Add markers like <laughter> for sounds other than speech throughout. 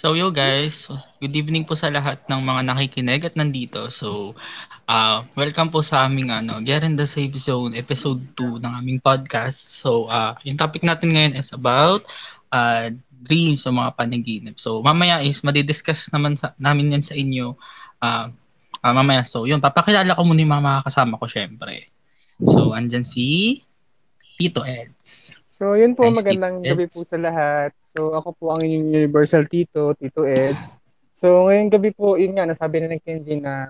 So yo guys, good evening po sa lahat ng mga nakikinig at nandito. So uh, welcome po sa aming ano, Get in the Safe Zone episode 2 ng aming podcast. So uh, yung topic natin ngayon is about uh, dreams o mga panaginip. So mamaya is madidiscuss naman sa, namin yan sa inyo uh, uh, mamaya. So yun, papakilala ko muna yung mga kasama ko syempre. So andyan si Tito Eds. So, yun po, nice magandang gabi po sa lahat. So, ako po ang inyong Universal Tito, Tito Eds. So, ngayong gabi po, yun nga, nasabi na ng Kenji na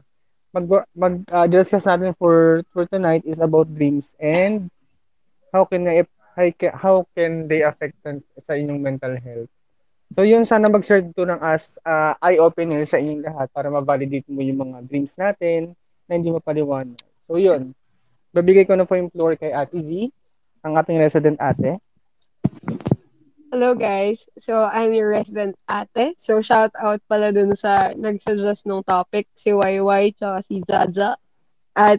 mag, mag uh, discuss natin for, for tonight is about dreams and how can how can they affect sa inyong mental health. So, yun, sana mag-share to ng as uh, eye-opener sa inyong lahat para ma-validate mo yung mga dreams natin na hindi mapaliwanag. So, yun. Babigay ko na po yung floor kay Ate Z ang ating resident ate. Hello guys. So I'm your resident ate. So shout out pala dun sa nag-suggest ng topic si YY tsaka si Jaja at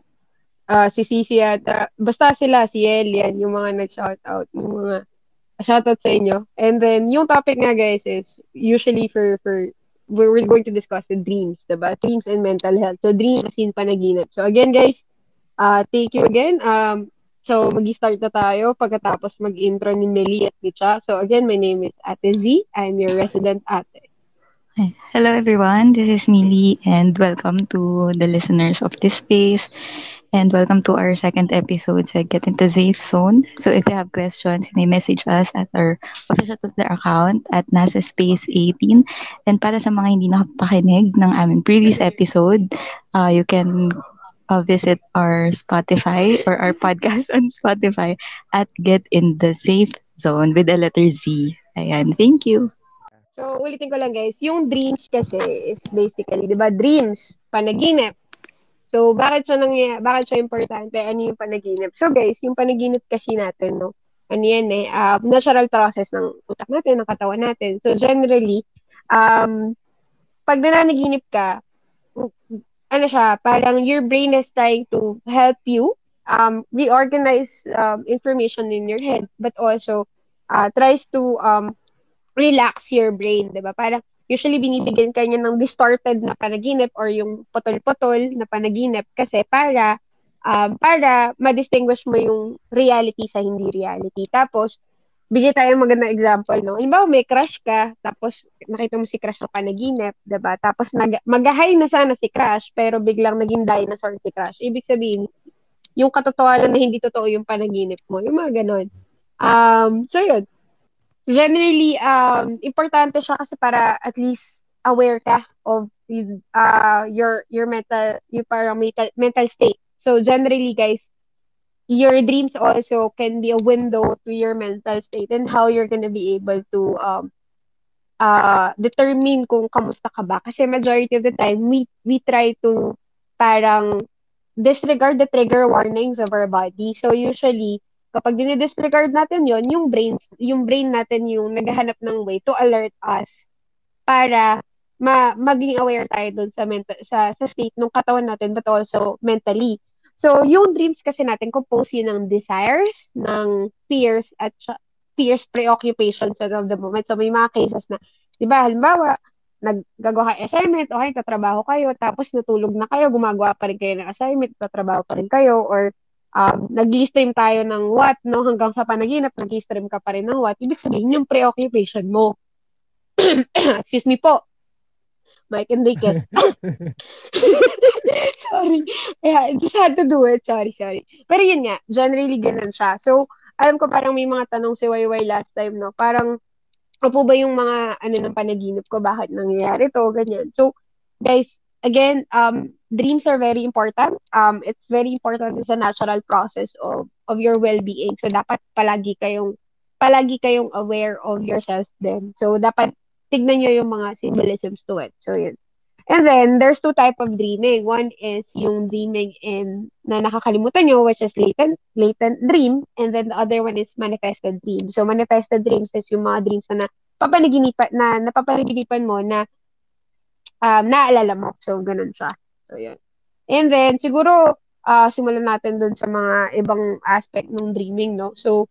uh, si Sisi at uh, basta sila si Elian yung mga nag-shout out yung mga shout out sa inyo. And then yung topic nga guys is usually for for we're going to discuss the dreams, diba? Dreams and mental health. So dream as in panaginip. So again guys, uh thank you again. Um So, mag-start na tayo pagkatapos mag-intro ni Meli at Micha. So, again, my name is Ate Z. I'm your resident ate. Hello, everyone. This is Millie, and welcome to the listeners of this space. And welcome to our second episode sa Get Into Safe Zone. So, if you have questions, you may message us at our official Twitter account at nasa space 18. And para sa mga hindi nakapakinig ng aming previous episode, uh, you can uh, visit our Spotify or our podcast on Spotify at Get in the Safe Zone with the letter Z. Ayan, thank you. So, ulitin ko lang guys, yung dreams kasi is basically, di ba, dreams, panaginip. So, bakit siya nangyay, bakit siya importante? Ano yung panaginip? So, guys, yung panaginip kasi natin, no, ano yan eh, uh, natural process ng utak natin, ng katawan natin. So, generally, um, pag nananaginip ka, ano siya, parang your brain is trying to help you um, reorganize um, information in your head, but also uh, tries to um, relax your brain, di ba? Parang usually binibigyan kanya ng distorted na panaginip or yung potol-potol na panaginip kasi para um, para ma-distinguish mo yung reality sa hindi reality. Tapos, bigay tayo magandang example, no? Halimbawa, may crush ka, tapos nakita mo si crush sa panaginip, ba diba? Tapos nag- mag-high na sana si crush, pero biglang naging dinosaur si crush. Ibig sabihin, yung katotohanan na hindi totoo yung panaginip mo. Yung mga ganon. Um, so yun. Generally, um, importante siya kasi para at least aware ka of uh, your your mental your parang mental, mental state. So generally guys, your dreams also can be a window to your mental state and how you're gonna be able to um uh determine kung kamusta ka ba. Kasi majority of the time we we try to parang disregard the trigger warnings of our body. So usually kapag dinidisregard natin yon yung brain yung brain natin yung naghahanap ng way to alert us para ma maging aware tayo dun sa mental sa sa state ng katawan natin but also mentally So, yung dreams kasi natin, compose yun ng desires, ng fears, at fears, preoccupations of the moment. So, may mga cases na, di ba, halimbawa, naggagawa kayo assignment, okay, tatrabaho kayo, tapos natulog na kayo, gumagawa pa rin kayo ng assignment, tatrabaho pa rin kayo, or um, nag-stream tayo ng what, no, hanggang sa panaginip, nag-stream ka pa rin ng what, ibig sabihin yung preoccupation mo. <coughs> Excuse me po. Mike Enriquez. <laughs> sorry. Yeah, just had to do it. Sorry, sorry. Pero yun nga, generally ganun siya. So, alam ko parang may mga tanong si YY last time, no? Parang, ano ba yung mga, ano, ng panaginip ko? Bakit nangyayari to? Ganyan. So, guys, again, um, dreams are very important. Um, it's very important. It's a natural process of, of your well-being. So, dapat palagi kayong, palagi kayong aware of yourself din. So, dapat tignan nyo yung mga symbolisms to it. So, yun. And then, there's two type of dreaming. One is yung dreaming in na nakakalimutan nyo, which is latent, latent dream. And then, the other one is manifested dream. So, manifested dreams is yung mga dreams na papanaginipan, na napapanaginipan mo na um, naalala mo. So, ganun siya. So, yun. And then, siguro, uh, simulan natin dun sa mga ibang aspect ng dreaming, no? So,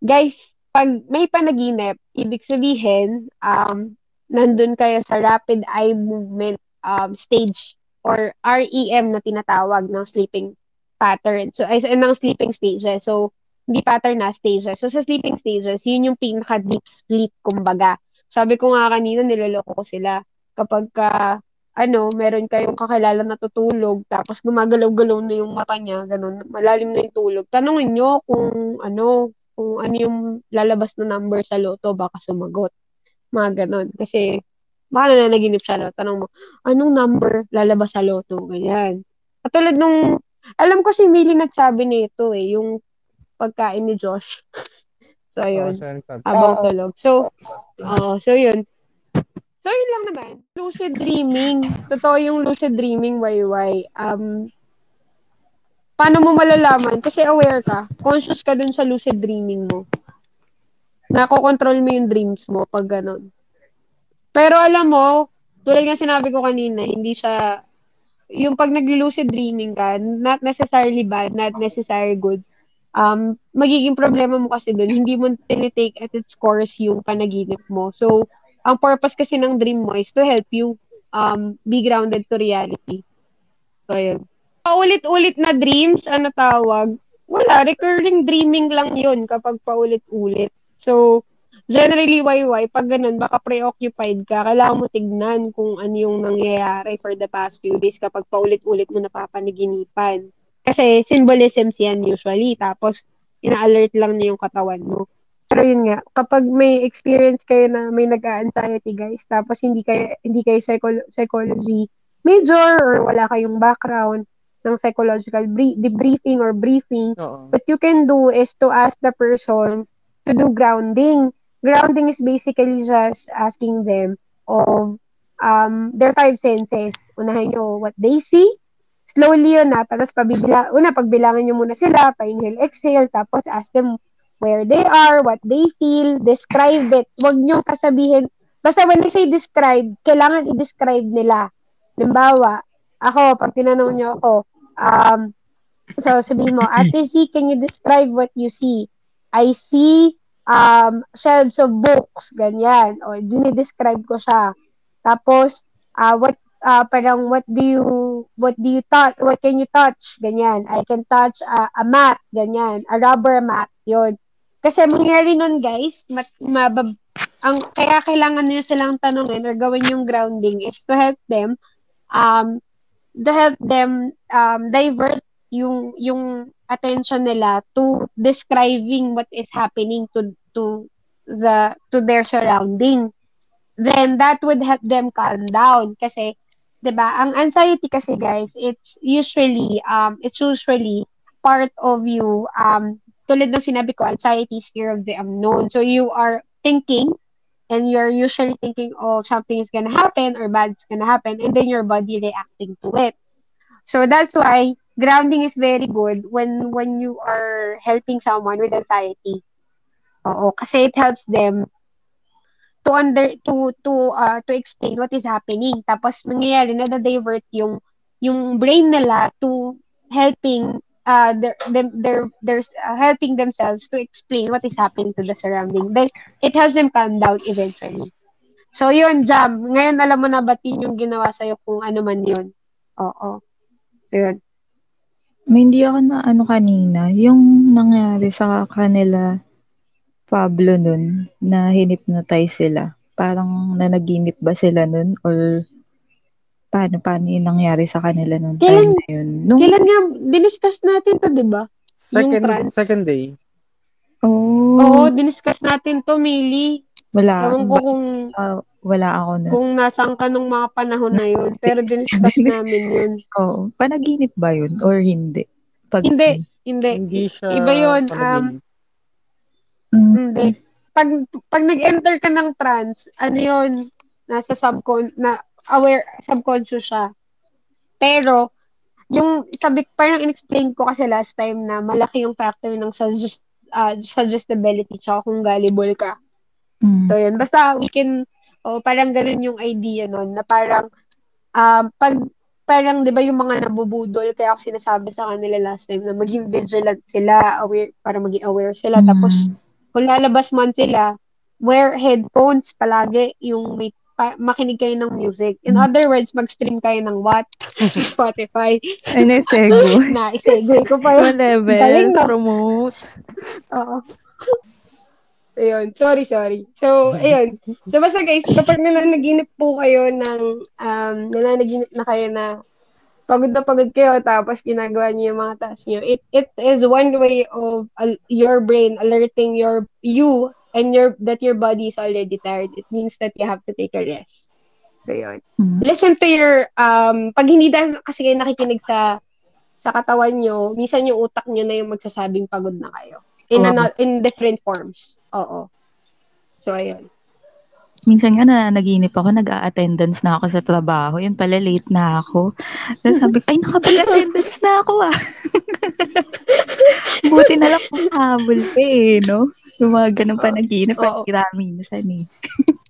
guys, pag may panaginip, ibig sabihin, um, nandun kayo sa rapid eye movement um, stage or REM na tinatawag ng sleeping pattern. So, ay, ng sleeping stages. So, hindi pattern na stages. So, sa sleeping stages, yun yung pinaka-deep sleep, kumbaga. Sabi ko nga kanina, niloloko ko sila. Kapag ka, ano, meron kayong kakilala na tutulog, tapos gumagalaw-galaw na yung mata niya, ganun, malalim na yung tulog. Tanungin nyo kung, ano, kung ano yung lalabas na number sa loto, baka sumagot. Mga ganun. Kasi, baka na nanaginip siya, no? tanong mo, anong number lalabas sa loto? Ganyan. Katulad nung, alam ko si Millie nagsabi nito eh, yung pagkain ni Josh. <laughs> so, yun. Oh, Habang tulog. So, oh, so yun. So, yun lang naman. Lucid dreaming. Totoo yung lucid dreaming, YY. Um, paano mo malalaman? Kasi aware ka. Conscious ka dun sa lucid dreaming mo. Nako-control mo yung dreams mo pag ganun. Pero alam mo, tulad nga sinabi ko kanina, hindi siya, yung pag nag-lucid dreaming ka, not necessarily bad, not necessarily good, um, magiging problema mo kasi dun, hindi mo tinitake at its course yung panaginip mo. So, ang purpose kasi ng dream mo is to help you um, be grounded to reality. So, yun. Paulit-ulit na dreams, ano tawag? Wala, recurring dreaming lang yun kapag paulit-ulit. So, generally, YY, pag ganun, baka preoccupied ka, kailangan mo tignan kung ano yung nangyayari for the past few days kapag paulit-ulit mo napapaniginipan. Kasi symbolisms yan usually. Tapos, ina-alert lang niya yung katawan mo. Pero yun nga, kapag may experience kayo na may nag-anxiety guys, tapos hindi kayo, hindi kayo psycho- psychology major or wala kayong background ng psychological brie- debriefing or briefing, Oo. what you can do is to ask the person to do grounding. Grounding is basically just asking them of um, their five senses. Unahin nyo what they see, slowly yun na, tapos pabibila, una, pagbilangan nyo muna sila, pa-inhale, exhale, tapos ask them where they are, what they feel, describe it. Huwag nyo sasabihin, basta when they say describe, kailangan i-describe nila. Halimbawa, ako, pag tinanong nyo ako, um, so sabihin mo, Ate Z, can you describe what you see? I see um, shelves of books, ganyan. O, dinidescribe ko siya. Tapos, uh, what uh, parang what do you what do you touch what can you touch ganyan I can touch uh, a mat ganyan a rubber mat yon kasi mangyari nun guys mat, mabab, ang kaya kailangan niyo silang tanungin or gawin yung grounding is to help them um to help them um divert yung yung attention nila to describing what is happening to to the to their surrounding then that would help them calm down kasi 'di ba? Ang anxiety kasi guys, it's usually um it's usually part of you um tulad ng sinabi ko, anxiety is fear of the unknown. So you are thinking and you're usually thinking of something is gonna happen or bad is gonna happen and then your body reacting to it. So that's why grounding is very good when when you are helping someone with anxiety. Oo, kasi it helps them to under to to uh, to explain what is happening tapos mangyayari na divert yung yung brain nila to helping uh their them their their uh, helping themselves to explain what is happening to the surrounding. Then it helps them calm down eventually. So yun jam ngayon alam mo na ba't yun yung ginawa sa'yo kung ano man yun? Oo. Yun. May hindi ako na ano kanina, yung nangyari sa kanila Pablo nun na hinipnotize sila? Parang nanaginip ba sila nun? Or paano paano yung nangyari sa kanila nung time Kailan- na yun? Nung, kailan nga diniscuss natin to di ba Second, trans. second day. oh, oo diniscuss natin to Mili wala, ewan ko ba- kung ah, wala ako nun. kung nasaan ka nung mga panahon na yun <laughs> pero diniscuss namin yun Oo. Panaginip ba yun or hindi? Pag, Hindi. Hindi. Hindi siya Iba yun. Um. Mm, hindi. Pag, pag nag-enter ka ng trance, ano yun, nasa subcon, na aware, subconscious siya. Pero, yung, sabi, parang in-explain ko kasi last time na malaki yung factor ng suggest, uh, suggestibility tsaka kung gullible ka. mm, So, yun. Basta, we can, o parang ganun yung idea nun, na parang, um, pag, parang, di ba yung mga nabubudol, kaya ako sinasabi sa kanila last time na maging vigilant sila, aware, para maging aware sila. mm, Tapos, kung lalabas man sila, wear headphones palagi, yung may pa- makinig kayo ng music. In other words, mag-stream kayo ng what? <laughs> Spotify. Ay, na-segue. na, isegue ko pa yun. level, Galing, no? promote. Oo. Ayun, sorry, sorry. So, ayun. So, basta guys, kapag nananaginip po kayo ng, um, nananaginip na kayo na pagod na pagod kayo tapos ginagawa niyo yung mga tasks niyo, it, it is one way of al- your brain alerting your, you and your, that your body is already tired. It means that you have to take a rest. So, yun. Mhm. Listen to your, um, pag hindi dahil kasi kayo nakikinig sa, sa katawan nyo, minsan yung utak nyo na yung magsasabing pagod na kayo. In, Oo. ano, in different forms. Oo. So, ayun. Minsan nga na naginip ako, nag-a-attendance na ako sa trabaho. Yun pala, late na ako. Tapos <laughs> sabi ko, ay, nakapag-attendance na ako ah. <laughs> Buti na lang kung habol pa eh, no? Yung mga ganun pa naginip, Oo. ang grami minsan eh. <laughs>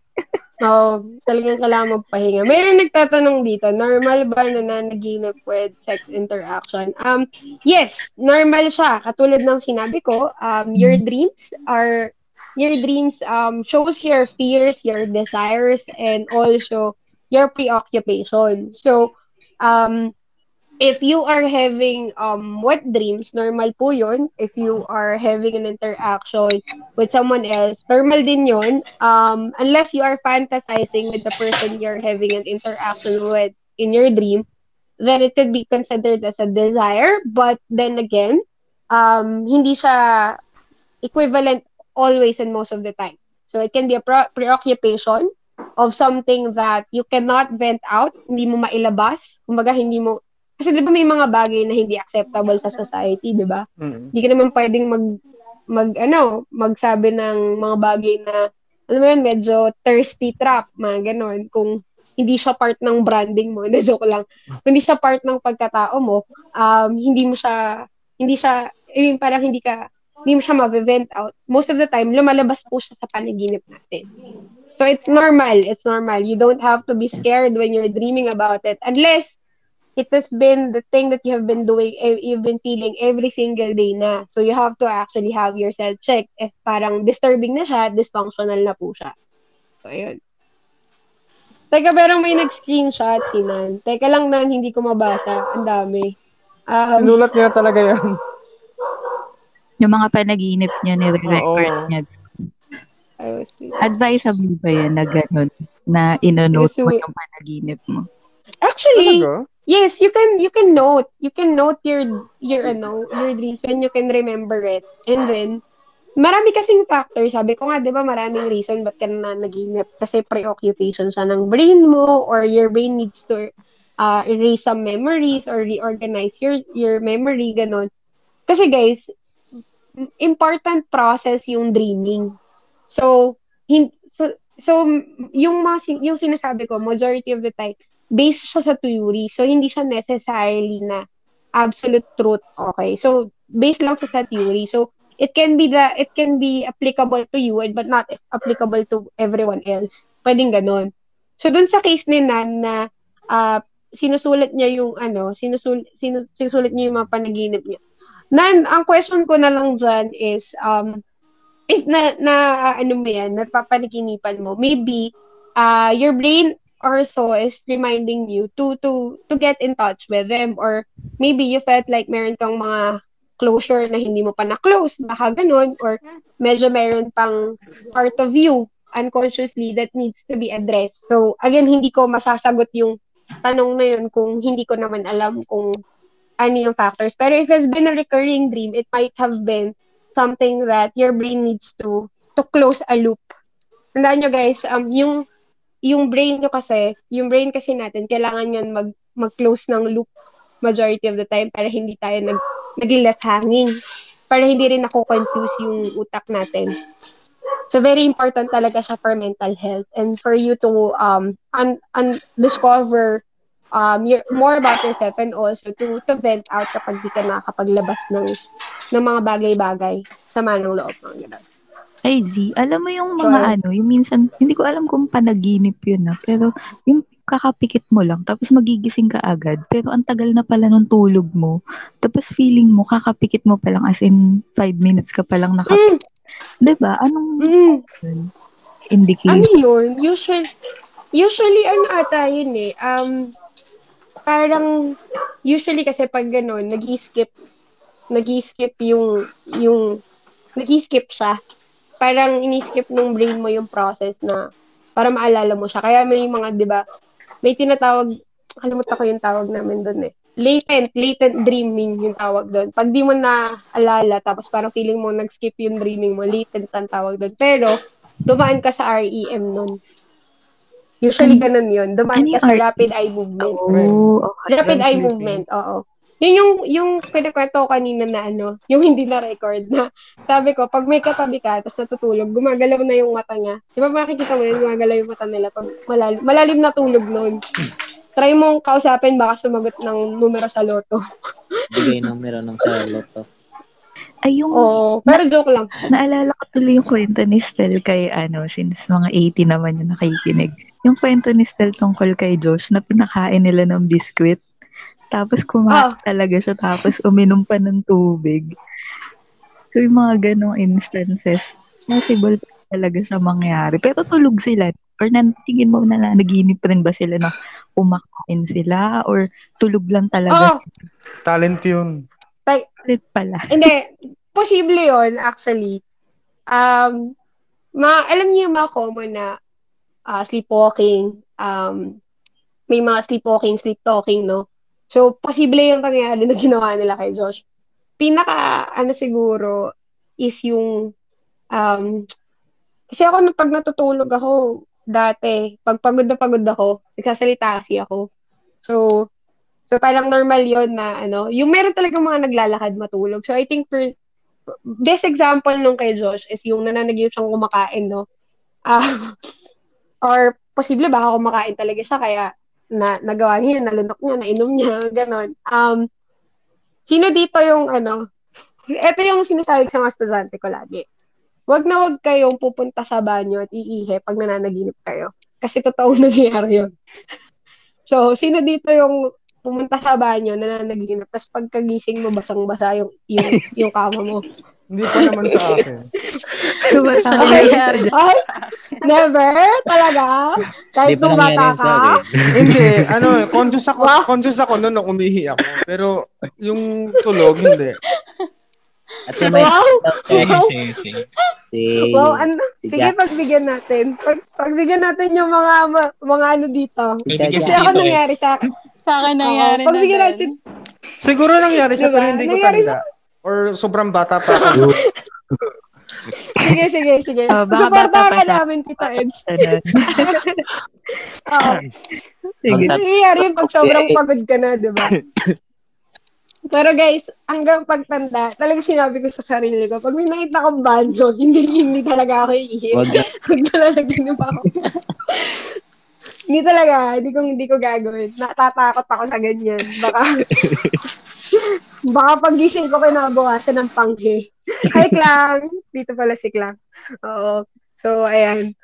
Oo, talagang kailangan magpahinga. Mayroon nagtatanong dito, normal ba na nanaginip with sex interaction? Um, yes, normal siya. Katulad ng sinabi ko, um, your dreams are, your dreams um, shows your fears, your desires, and also your preoccupation. So, um, if you are having um wet dreams, normal po yun. If you are having an interaction with someone else, normal din yun. Um, unless you are fantasizing with the person you're having an interaction with in your dream, then it could be considered as a desire. But then again, um, hindi siya equivalent always and most of the time. So it can be a pro- preoccupation of something that you cannot vent out, hindi mo mailabas. Kumbaga, hindi mo kasi 'di ba may mga bagay na hindi acceptable sa society, 'di ba? Mm. Hindi ka naman pwedeng mag mag ano, magsabi ng mga bagay na alam mo yun, medyo thirsty trap, mga ganon. Kung hindi siya part ng branding mo, <laughs> na joke lang. Kung hindi siya part ng pagkatao mo, um, hindi mo siya, hindi siya, I mean, parang hindi ka, hindi mo siya ma-vent out. Most of the time, lumalabas po siya sa panaginip natin. So, it's normal. It's normal. You don't have to be scared when you're dreaming about it. Unless, it has been the thing that you have been doing, eh, you've been feeling every single day na. So, you have to actually have yourself checked if parang disturbing na siya, dysfunctional na po siya. So, ayun. Teka, pero may nag-screenshot si Nan. Teka lang, Nan, hindi ko mabasa. Ang dami. Um, Sinulat niya talaga yan. Yung mga panaginip niya, nire-record niya. ayos. Advisable ba yan na gano'n? Na inonote mo yung panaginip mo? Actually, Talaga? Yes, you can you can note. You can note your your ano, your dreams when you can remember it. And then marami kasing factors. Sabi ko nga, 'di ba, maraming reason ba't ka na naginip kasi preoccupation siya ng brain mo or your brain needs to uh, erase some memories or reorganize your your memory ganon. Kasi guys, important process yung dreaming. So, hin- so, so yung mga yung sinasabi ko, majority of the time based siya sa theory. So, hindi siya necessarily na absolute truth. Okay. So, based lang siya sa theory. So, it can be the, it can be applicable to you but not applicable to everyone else. Pwedeng ganon. So, dun sa case ni Nan na uh, sinusulat niya yung ano, sinusul, sinu, sinusulat niya yung mga panaginip niya. Nan, ang question ko na lang dyan is, um, if na, na ano mo yan, napapanaginipan mo, maybe, uh, your brain also is reminding you to to to get in touch with them or maybe you felt like meron kang mga closure na hindi mo pa na-close, baka ganun, or medyo meron pang part of you unconsciously that needs to be addressed. So, again, hindi ko masasagot yung tanong na yun kung hindi ko naman alam kung ano yung factors. Pero if it's been a recurring dream, it might have been something that your brain needs to to close a loop. Tandaan nyo guys, um, yung yung brain nyo kasi, yung brain kasi natin, kailangan yan mag, mag-close ng loop majority of the time para hindi tayo nag, nag-left hanging. Para hindi rin ako-confuse yung utak natin. So, very important talaga siya for mental health and for you to um un, un, discover um your, more about yourself and also to to vent out kapag di ka nakakapaglabas ng ng mga bagay-bagay sa manong loob mga ganun. Ay, Z, alam mo yung mga ayun. ano, yung minsan, hindi ko alam kung panaginip yun na, pero yung kakapikit mo lang, tapos magigising ka agad, pero ang tagal na pala nung tulog mo, tapos feeling mo, kakapikit mo pa lang, as in, five minutes ka pa lang nakapikit. Mm, Diba? Anong mm. indication? Ano yun? Usually, Usually, ano ata yun eh, um, parang, usually kasi pag gano'n, nag skip nag skip yung, yung, nag skip siya. Parang ini-skip ng brain mo yung process na para maalala mo siya. Kaya may mga, di ba, may tinatawag, kalimutan ko yung tawag namin doon eh. Latent, latent dreaming yung tawag doon. Pag di mo na alala, tapos parang feeling mo nag-skip yung dreaming mo, latent ang tawag doon. Pero, dumaan ka sa REM nun. Usually, ganun yun. Dumaan Ano ka sa REM? rapid eye movement. Oh, okay. Rapid eye movement, oo. Yun yung, yung kinakwento ko kanina na ano, yung hindi na-record na, sabi ko, pag may katabi ka, tapos natutulog, gumagalaw na yung mata niya. Di ba makikita mo yun, gumagalaw yung mata nila pag malalim, malalim na tulog nun. Try mong kausapin, baka sumagot ng numero sa loto. Bigay numero ng sa loto. Ay, yung Oo, pero joke lang. naalala ko tuloy yung kwento ni Stel kay ano, since mga 80 naman yung nakikinig. Yung kwento ni Stel tungkol kay Josh na pinakain nila ng biskwit. Tapos kumain Ah. talaga siya, tapos uminom pa ng tubig. So yung mga ganong instances, possible pa talaga siya mangyari. Pero tulog sila. Or nantingin mo na lang, naginip rin ba sila na kumakain sila? Or tulog lang talaga Talent yun. ulit pala? <laughs> hindi. Posible yon actually. Um, ma alam niyo yung mga common na ah, sleepwalking, um, may mga sleepwalking, sleep talking, no? So, posible yung pangyayari na ginawa nila kay Josh. Pinaka, ano siguro, is yung, um, kasi ako, pag natutulog ako, dati, pag pagod na pagod ako, nagsasalita kasi ako. So, so parang normal yon na, ano, yung meron talagang mga naglalakad matulog. So, I think for, best example nung kay Josh is yung nananaginip siyang kumakain, no? Ah, <laughs> or posible baka kumakain talaga siya kaya na nagawa niya, nalunok niya, nainom niya, <laughs> ganon. Um, sino dito yung ano, ito yung sinasabi sa mga estudyante ko lagi. Huwag na huwag kayong pupunta sa banyo at iihi pag nananaginip kayo. Kasi totoong <laughs> nangyayari yun. <laughs> so, sino dito yung pumunta sa banyo, nananaginip, tapos pagkagising mo, basang-basa yung, yung, yung kama mo. Hindi pa naman sa akin. Basta Ay, never? Talaga? Kahit nangyari bata sa ka? <laughs> hindi, ano, conscious ako, conscious ako noon nung umihi ako. Pero yung tulog, hindi. At yung may Wow! Sige, Wow! sige, sige. si, Wow, ano, si sige, Jack. pagbigyan natin. Pag, pagbigyan natin yung mga mga ano dito. Kasi si ako Tito nangyari sa akin. Sa akin nangyari Oo, pagbigyan na natin. Siguro nangyari siya, Diba? pero hindi ko tanda. Or sobrang bata pa ako. <laughs> Sige, sige, sige. Oh, baka Supportahan bata pa ka siya. namin, Tita Eds. Ganun. Oo. Sige. Nangyayari pag sobrang pagod ka na, di ba? <coughs> Pero guys, hanggang pagtanda, talaga sinabi ko sa sarili ko, pag may nakita akong banjo, <laughs> hindi, hindi talaga ako iihip. Wag na. <laughs> Pag nalalaginip ako. hindi talaga, hindi ko, hindi ko gagawin. Natatakot ako sa ganyan. Baka, baka pagising ko kinabukasan ng panghe. <laughs> Hi, Klang! Dito pala si Klang. Oo. So, ayan.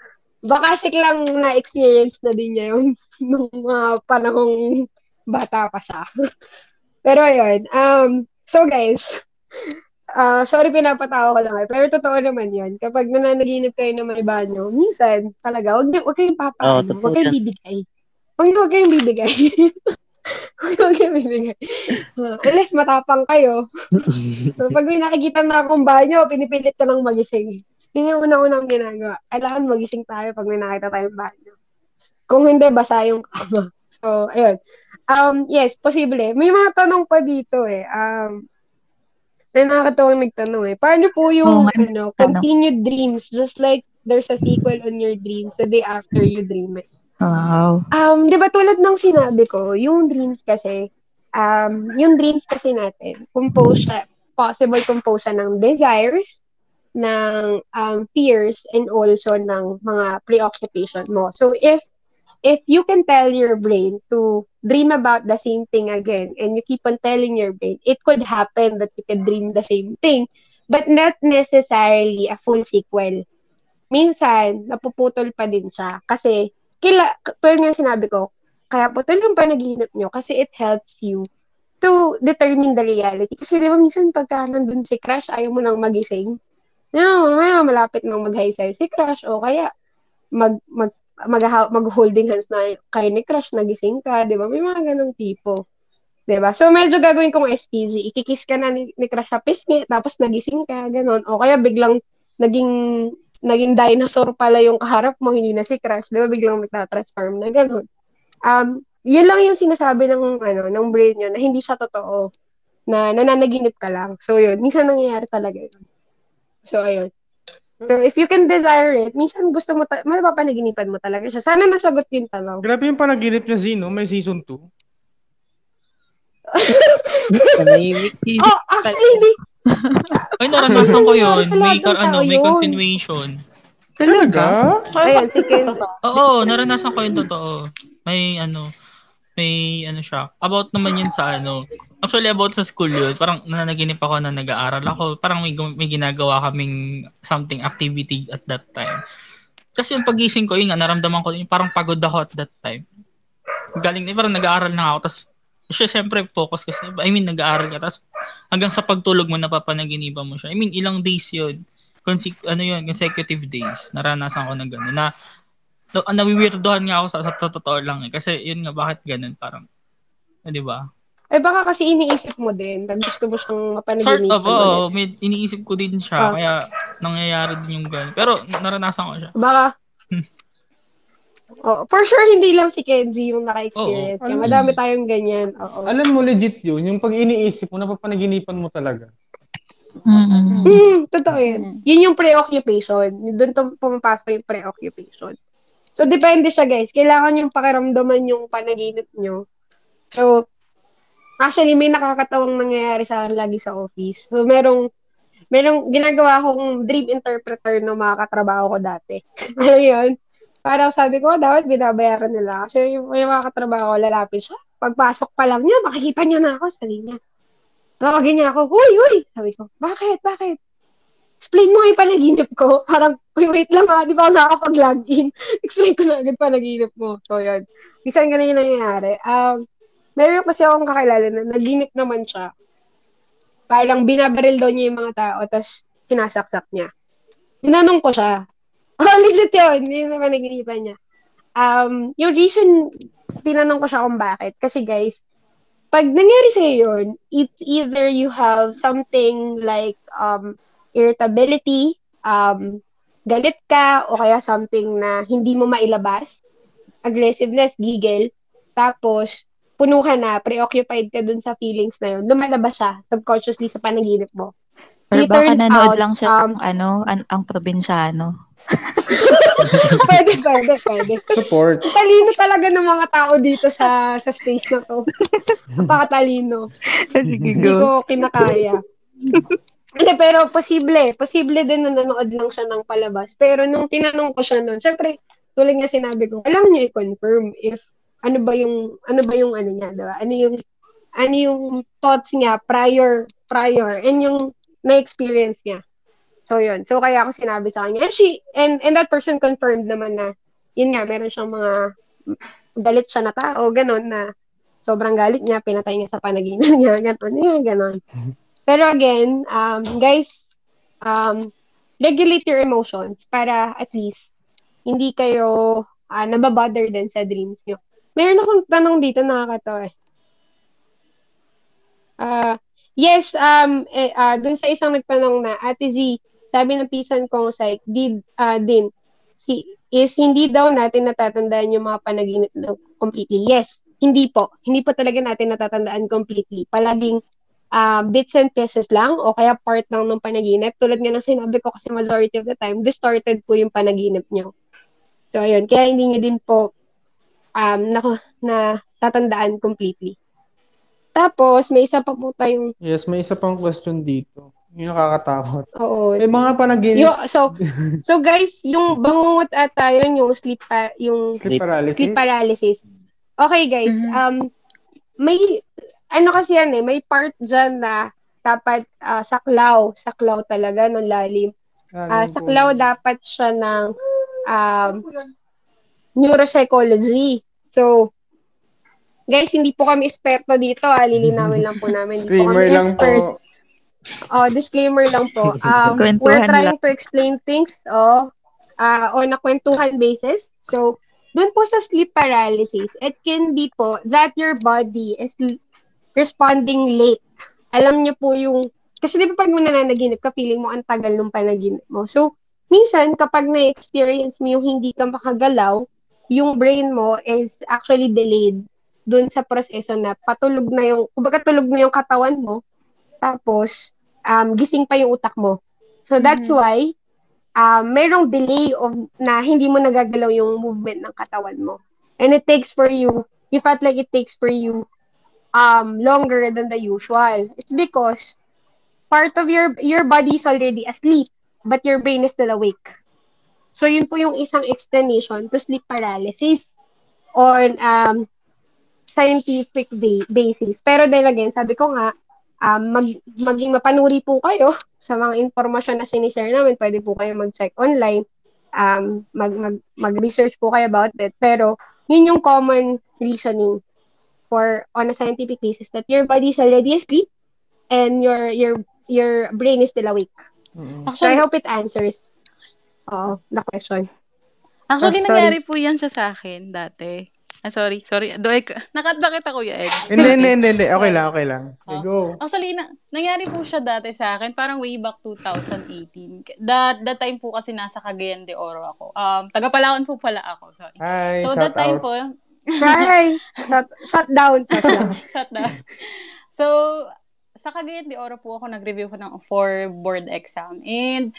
Baka si Klang na-experience na din niya yun <laughs> nung mga panahong bata pa siya. <laughs> Pero ayun. Um, so guys, uh, sorry pinapatawa ko lang eh. Pero totoo naman yun. Kapag nananaginip kayo na may banyo, minsan talaga, wag, niyo- wag kayong papaano. totoo wag kayong bibigay. Wag wag kayong bibigay. Wag wag kayong bibigay. Uh, <laughs> unless matapang kayo. so, <laughs> pag may nakikita na akong banyo, pinipilit ko nang magising. Yun yung unang-unang ginagawa. Kailangan magising tayo pag may nakita tayong banyo. Kung hindi, basa yung kama. So, ayun. Um, yes, posible. May mga tanong pa dito eh. Um, may nakakatawang nagtanong eh. Paano po yung nga, ano, continued dreams? Just like there's a sequel on your dreams the day after you dream it. Wow. Um, 'di ba tulad ng sinabi ko, yung dreams kasi um, yung dreams kasi natin, compose siya, possible compose siya ng desires, ng um, fears, and also ng mga preoccupation mo. So if if you can tell your brain to dream about the same thing again and you keep on telling your brain, it could happen that you can dream the same thing, but not necessarily a full sequel. Minsan, napuputol pa din siya. Kasi, kila, pero nga sinabi ko, kaya putol yung panaginip nyo kasi it helps you to determine the reality. Kasi di ba minsan pagka nandun si crush, ayaw mo nang magising. No, mamaya malapit nang mag-high sa'yo si crush o kaya mag, mag mag, mag-holding hands na kayo ni crush, nagising ka, di ba? May mga ganong tipo. Di ba? So, medyo gagawin kong SPG. Ikikiss ka na ni, ni crush sa pisngi, tapos nagising ka, ganon. O kaya biglang naging naging dinosaur pala yung kaharap mo, hindi na si crush. Di ba? Biglang magta-transform na ganon. Um, yun lang yung sinasabi ng, ano, ng brain nyo na hindi siya totoo na nananaginip ka lang. So, yun. Minsan nangyayari talaga yun. So, ayun. So, if you can desire it, minsan gusto mo, ta- mapapanaginipan mo talaga siya. Sana nasagot yung tanong. Grabe yung panaginip niya, Zino. May season 2. <laughs> Panahimik. Oh, actually, hindi. <laughs> Ay, naranasan ko yun. May, ng ano, may yun. continuation. Talaga? Ayun, si Ken. Oo, naranasan ko yung totoo. May ano, may ano siya. About naman yun sa ano. Actually, about sa school yun. Parang nananaginip ako na nag-aaral ako. Parang may, may ginagawa kaming something activity at that time. Kasi yung pagising ko, yun nga, naramdaman ko yun, parang pagod ako at that time. Galing, eh, parang nag-aaral na ako. Tapos, siya syempre focus kasi. I mean, nag-aaral ka. Tapos, hanggang sa pagtulog mo, napapanaginipan mo siya. I mean, ilang days yun. Conse- ano yun, consecutive days. Naranasan ko na gano'n. Na, na nawiwirdohan nga ako sa, sa totoo lang eh. Kasi yun nga, bakit ganun? Parang, eh, di ba? Eh, baka kasi iniisip mo din. Pag gusto mo siyang Sort mapanaginipan of, oo. ulit. may iniisip ko din siya. Ah. Kaya, nangyayari din yung gano'n. Pero, naranasan ko siya. Baka. <laughs> oh, for sure, hindi lang si Kenji yung naka-experience. Oo. Kaya madami tayong ganyan. Oo. Alam mo, legit yun. Yung pag iniisip mo, napapanaginipan mo talaga. Mm-mm. Hmm, totoo yun. Yun yung preoccupation. Doon to pumapasok yung preoccupation. So, depende siya, guys. Kailangan yung pakiramdaman yung panaginip nyo. So, actually, may nakakatawang nangyayari sa akin lagi sa office. So, merong, merong ginagawa akong dream interpreter ng mga katrabaho ko dati. <laughs> ano yun? Parang sabi ko, dapat binabayaran nila. Kasi yung, yung mga katrabaho ko, lalapit siya. Pagpasok pa lang niya, makikita niya na ako. Sabi niya, tawagin niya ako, huy, huy! Sabi ko, bakit, bakit? Explain mo nga yung panaginip ko. <laughs> Parang, wait, wait lang ha, di ba ako nakakapag-login? <laughs> Explain ko na agad panaginip mo. So, yun. Minsan ganun yung nangyayari. Um, meron kasi akong kakilala na naginip naman siya. Parang binabaril daw niya yung mga tao, tapos sinasaksak niya. Tinanong ko siya. Oh, <laughs> legit yun. Yun naman naginipan niya. Um, yung reason, tinanong ko siya kung bakit. Kasi guys, pag nangyari sa'yo yun, it's either you have something like um, irritability, um, galit ka, o kaya something na hindi mo mailabas, aggressiveness, giggle, tapos, puno ka na, preoccupied ka dun sa feelings na yun, lumalabas siya subconsciously sa panaginip mo. Or baka nanood out, lang siya um, ano, an- ang probinsyano. <laughs> pwede, pwede, pwede. Support. Talino talaga ng mga tao dito sa sa space na to. <laughs> Napakatalino. Sige, Hindi ko kinakaya. Hindi, pero posible. Posible din na nanood lang siya ng palabas. Pero nung tinanong ko siya noon, syempre, tulad nga sinabi ko, kailangan niya i-confirm if ano ba yung, ano ba yung ano niya, diba? Ano yung, ano yung thoughts niya prior, prior, and yung na-experience niya. So, yun. So, kaya ako sinabi sa kanya. And she, and, and that person confirmed naman na, yun nga, meron siyang mga galit siya na tao, ganun, na sobrang galit niya, pinatay niya sa panaginip niya, <laughs> ganun, yun, ganun. Pero again, um, guys, um, regulate your emotions para at least hindi kayo uh, nababother din sa dreams nyo. Meron akong tanong dito nakakatawa eh. Ah, yes, um, eh, ah, dun sa isang nagtanong na, Ate Z, sabi ng pisan kong psych, did, ah, din, si, is hindi daw natin natatandaan yung mga panaginip na completely. Yes, hindi po. Hindi po talaga natin natatandaan completely. Palaging ah, bits and pieces lang o kaya part lang ng panaginip. Tulad nga ng sinabi ko kasi majority of the time, distorted po yung panaginip nyo. So, ayun. Kaya hindi nyo din po um, na, na tatandaan completely. Tapos, may isa pa po tayong, Yes, may isa pang question dito. Yung nakakatakot. oo, May mga panaginip. Yo, so, so guys, yung bangungot ata yun, yung sleep, pa, yung sleep paralysis. sleep paralysis. Okay guys, Mhm. um, may, ano kasi yan eh, may part dyan na dapat ah, saklaw, saklaw talaga ng lalim. Ah, Ano saklaw po? dapat siya ng um, neuropsychology. So, guys, hindi po kami eksperto dito, ah, lilinawin lang po namin. Hindi po kami lang expert. po. Oh, disclaimer lang po. <laughs> Um, Kwentuhan we're trying lang. to explain things oh, uh, on a kwentuhan basis. So, dun po sa sleep paralysis, it can be po that your body is responding late. Alam niyo po yung, kasi di ba pag mo nananaginip ka, feeling mo ang tagal ng panaginip mo. So, minsan, kapag na-experience mo yung hindi ka makagalaw, yung brain mo is actually delayed dun sa proseso na patulog na yung, kumbaga tulog na yung katawan mo, tapos, um, gising pa yung utak mo. So, that's mm-hmm. why, um, merong delay of na hindi mo nagagalaw yung movement ng katawan mo. And it takes for you, you felt like it takes for you um, longer than the usual. It's because part of your your body is already asleep, but your brain is still awake. So, yun po yung isang explanation to sleep paralysis on um, scientific ba- basis. Pero then again, sabi ko nga, um, mag, maging mapanuri po kayo <laughs> sa mga informasyon na sinishare namin. Pwede po kayo mag-check online, um, mag, mag, mag-research po kayo about it. Pero, yun yung common reasoning for on a scientific basis that your body is already asleep and your your your brain is still awake. Mm-hmm. Actually, so I hope it answers uh, the question. Actually, oh, nangyari po yan siya sa akin dati. Ah, sorry, sorry. Do I, nakat kita, Kuya Ed? Hindi, hindi, hindi, hindi. Okay lang, okay lang. Okay, oh. go. Actually, na, nangyari po siya dati sa akin, parang way back 2018. That, that time po kasi nasa Cagayan de Oro ako. Um, taga Palawan po pala ako, sorry. Hi, so, that time out. po, Hi! <laughs> shut, shut down. Shut down. <laughs> shut down. So, sa Cagayan de Oro po ako nag-review ko ng for board exam. And,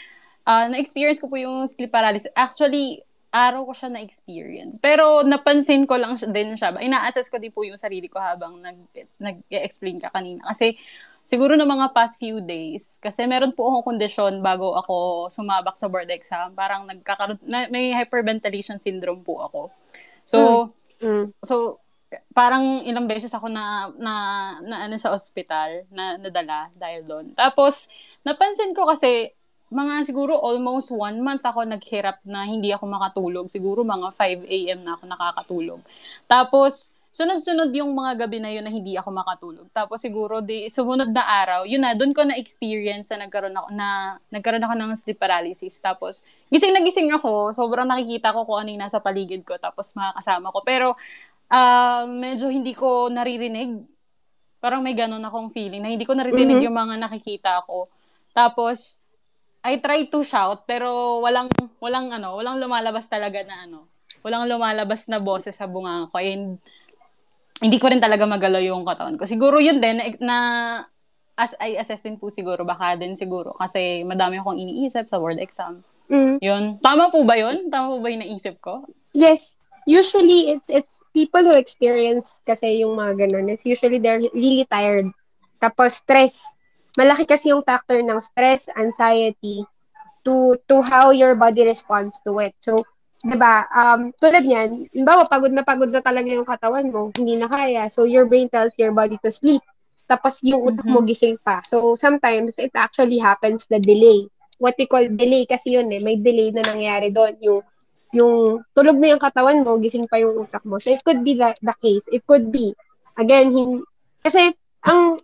uh, na-experience ko po yung sleep paralysis. Actually, araw ko siya na-experience. Pero napansin ko lang din siya. Ina-assess ko din po yung sarili ko habang nag, nag-explain ka kanina. Kasi siguro na mga past few days, kasi meron po akong kondisyon bago ako sumabak sa board exam. Parang nagkakaroon, na, may hyperventilation syndrome po ako. So, mm. so parang ilang beses ako na na, na ano sa ospital na nadala dahil doon. Tapos napansin ko kasi mga siguro almost one month ako naghirap na hindi ako makatulog. Siguro mga 5 a.m. na ako nakakatulog. Tapos, sunod-sunod yung mga gabi na yun na hindi ako makatulog. Tapos siguro di sumunod na araw, yun na doon ko na experience na nagkaroon ako na nagkaroon ako ng sleep paralysis. Tapos gising na gising ako, sobrang nakikita ko kung ano yung nasa paligid ko tapos mga kasama ko. Pero uh, medyo hindi ko naririnig. Parang may ganun akong feeling na hindi ko naririnig mm-hmm. yung mga nakikita ko. Tapos I try to shout pero walang walang ano, walang lumalabas talaga na ano. Walang lumalabas na boses sa bunga ko and hindi ko rin talaga magalaw yung katawan ko. Siguro yun din na, na as I assess din po siguro baka din siguro kasi madami akong iniisip sa board exam. Mm. Yun. Tama po ba yun? Tama po ba yung naisip ko? Yes. Usually it's it's people who experience kasi yung mga ganun is usually they're really tired. Tapos stress malaki kasi yung factor ng stress, anxiety, to to how your body responds to it. So, 'di ba? Um tulad niyan, halimbawa pagod na pagod na talaga yung katawan mo, hindi na kaya. So your brain tells your body to sleep. Tapos yung utak mo mm-hmm. gising pa. So sometimes it actually happens the delay. What we call delay kasi yun eh, may delay na nangyari doon yung yung tulog na yung katawan mo, gising pa yung utak mo. So it could be the, the case. It could be again, hin- kasi ang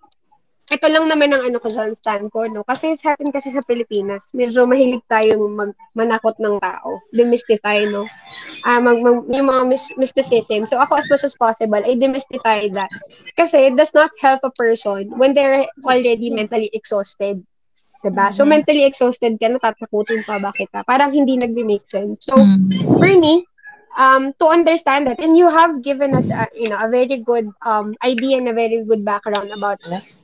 ito lang naman ang ano ko sa stand ko, no? Kasi sa atin kasi sa Pilipinas, medyo mahilig tayong mag, manakot ng tao. Demystify, no? Uh, mag, mag, yung mga mis- mysticism. So ako as much as possible, I demystify that. Kasi it does not help a person when they're already mentally exhausted. Diba? Mm-hmm. So, mentally exhausted ka, natatakutin pa ba kita? Parang hindi nag-make sense. So, mm-hmm. for me, um, to understand that. And you have given us, a, you know, a very good um, idea and a very good background about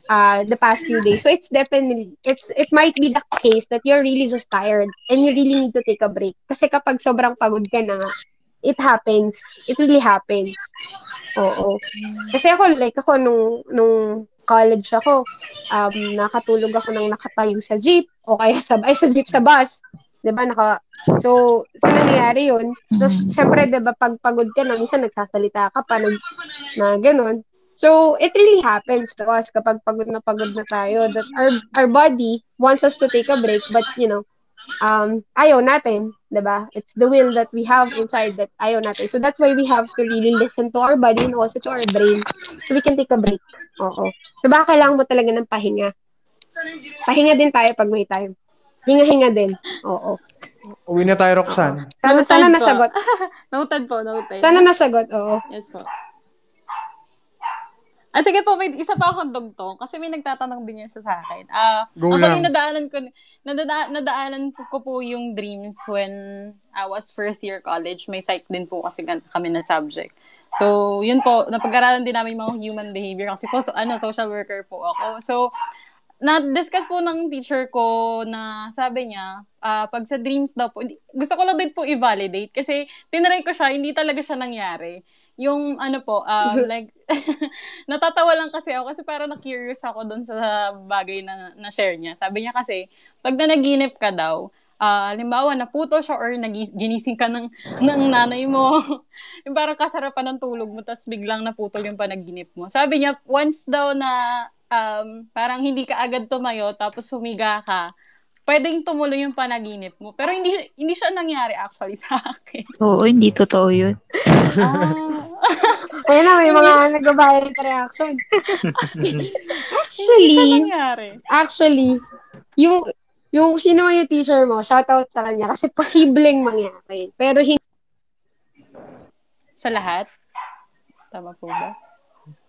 uh, the past few days. So it's definitely, it's it might be the case that you're really just tired and you really need to take a break. Kasi kapag sobrang pagod ka na it happens. It really happens. Oo. Kasi ako, like ako, nung, nung college ako, um, nakatulog ako nang nakatayo sa jeep o kaya sa, ay, sa jeep sa bus. 'Di ba naka So, sa nangyayari yun, so, syempre, di ba, pag pagod ka na, minsan nagsasalita ka pa, nag, na gano'n. So, it really happens to us kapag pagod na pagod na tayo that our, our body wants us to take a break, but, you know, um, ayaw natin, di ba? It's the will that we have inside that ayaw natin. So, that's why we have to really listen to our body and also to our brain so we can take a break. Oo. So, baka kailangan mo talaga ng pahinga. Pahinga din tayo pag may time. Hinga-hinga din. Oo. Uwi na tayo, Roxanne. Sana, Noted sana po. nasagot. <laughs> Noted po, noted. Sana nasagot, oo. Yes po. Ah, sige po, may isa pa akong dugtong kasi may nagtatanong din yan siya sa akin. Ah, Go actually, lang. nadaanan ko, nadada, nadaanan ko po yung dreams when I was first year college. May psych din po kasi gan- kami na subject. So, yun po, napag-aralan din namin mga human behavior kasi po, so, ano, social worker po ako. So, na-discuss po ng teacher ko na sabi niya, ah, pag sa dreams daw po, gusto ko lang din po i-validate kasi tinry ko siya, hindi talaga siya nangyari. Yung ano po, um, <laughs> like, <laughs> natatawa lang kasi ako kasi parang na-curious ako doon sa bagay na na-share niya. Sabi niya kasi, pag nanaginip ka daw, ah halimbawa, naputo siya or nagi- ginising ka ng, ng nanay mo, <laughs> yung parang kasarapan ng tulog mo, tapos biglang naputol yung panaginip mo. Sabi niya, once daw na um, parang hindi ka agad tumayo, tapos sumiga ka, pwedeng tumuloy yung panaginip mo. Pero hindi hindi siya nangyari actually <laughs> sa akin. Oo, hindi totoo yun. Ah. <laughs> Ayun na, may mga nag-violent reaction. Actually, actually, yung yung sino man yung teacher mo, shoutout sa kanya kasi posibleng mangyari. Pero hindi Sa lahat? Tama po ba?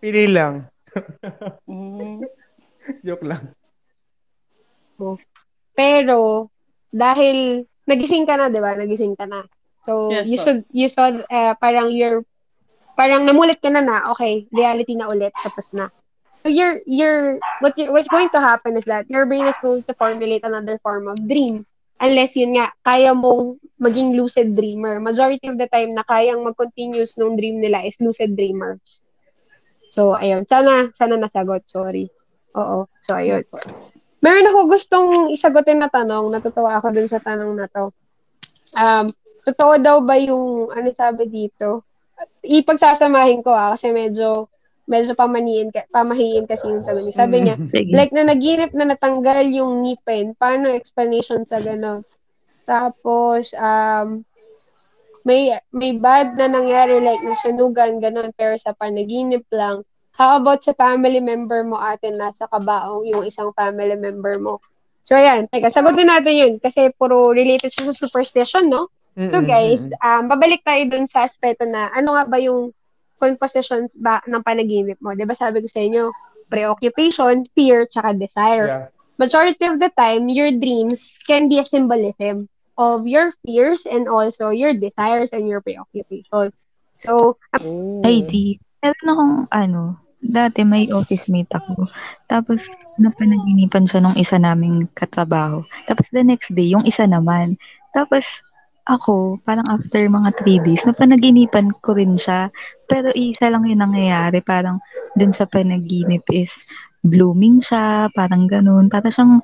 Pili lang. Mm. <laughs> Joke lang. Pero, dahil nagising ka na, di ba? Nagising ka na. So, Yes, you po. should, you saw, eh, parang you're, parang namulit ka na na, okay, reality na ulit, tapos na. So, you're, you're, what you, what's going to happen is that your brain is going to formulate another form of dream. Unless yun nga, kaya mong maging lucid dreamer. Majority of the time na kayang mag-continuous nung dream nila is lucid dreamers. So, ayun. Sana, sana nasagot. Sorry. Oo. So, ayun. Meron ako gustong isagutin na tanong. Natutuwa ako dun sa tanong na to. Um, totoo daw ba yung, ano sabi dito? Ipagsasamahin ko ah, kasi medyo, medyo pamaniin, ka, pamahiin kasi yung tanong. niya. Sabi niya, Sige. like na naginip na natanggal yung ngipin. Paano explanation sa gano'n? Tapos, um, may may bad na nangyari like nasunugan, gano'n, pero sa panaginip lang. How about sa family member mo atin nasa kabaong yung isang family member mo? So, ayan. Teka, sagutin natin yun kasi puro related siya sa superstition, no? So, guys, um, babalik tayo dun sa aspeto na ano nga ba yung compositions ba ng panaginip mo? 'Di ba sabi ko sa inyo, preoccupation, fear, tsaka desire. Yeah. Majority of the time, your dreams can be a symbolism of your fears and also your desires and your preoccupation. So, Oh. Ay, di. Meron akong, ano, dati may office mate ako. Tapos, napanaginipan siya nung isa naming katrabaho. Tapos, the next day, yung isa naman. Tapos, ako, parang after mga three days, napanaginipan ko rin siya. Pero isa lang yung nangyayari. Parang, dun sa panaginip is, blooming siya, parang ganun. Parang siyang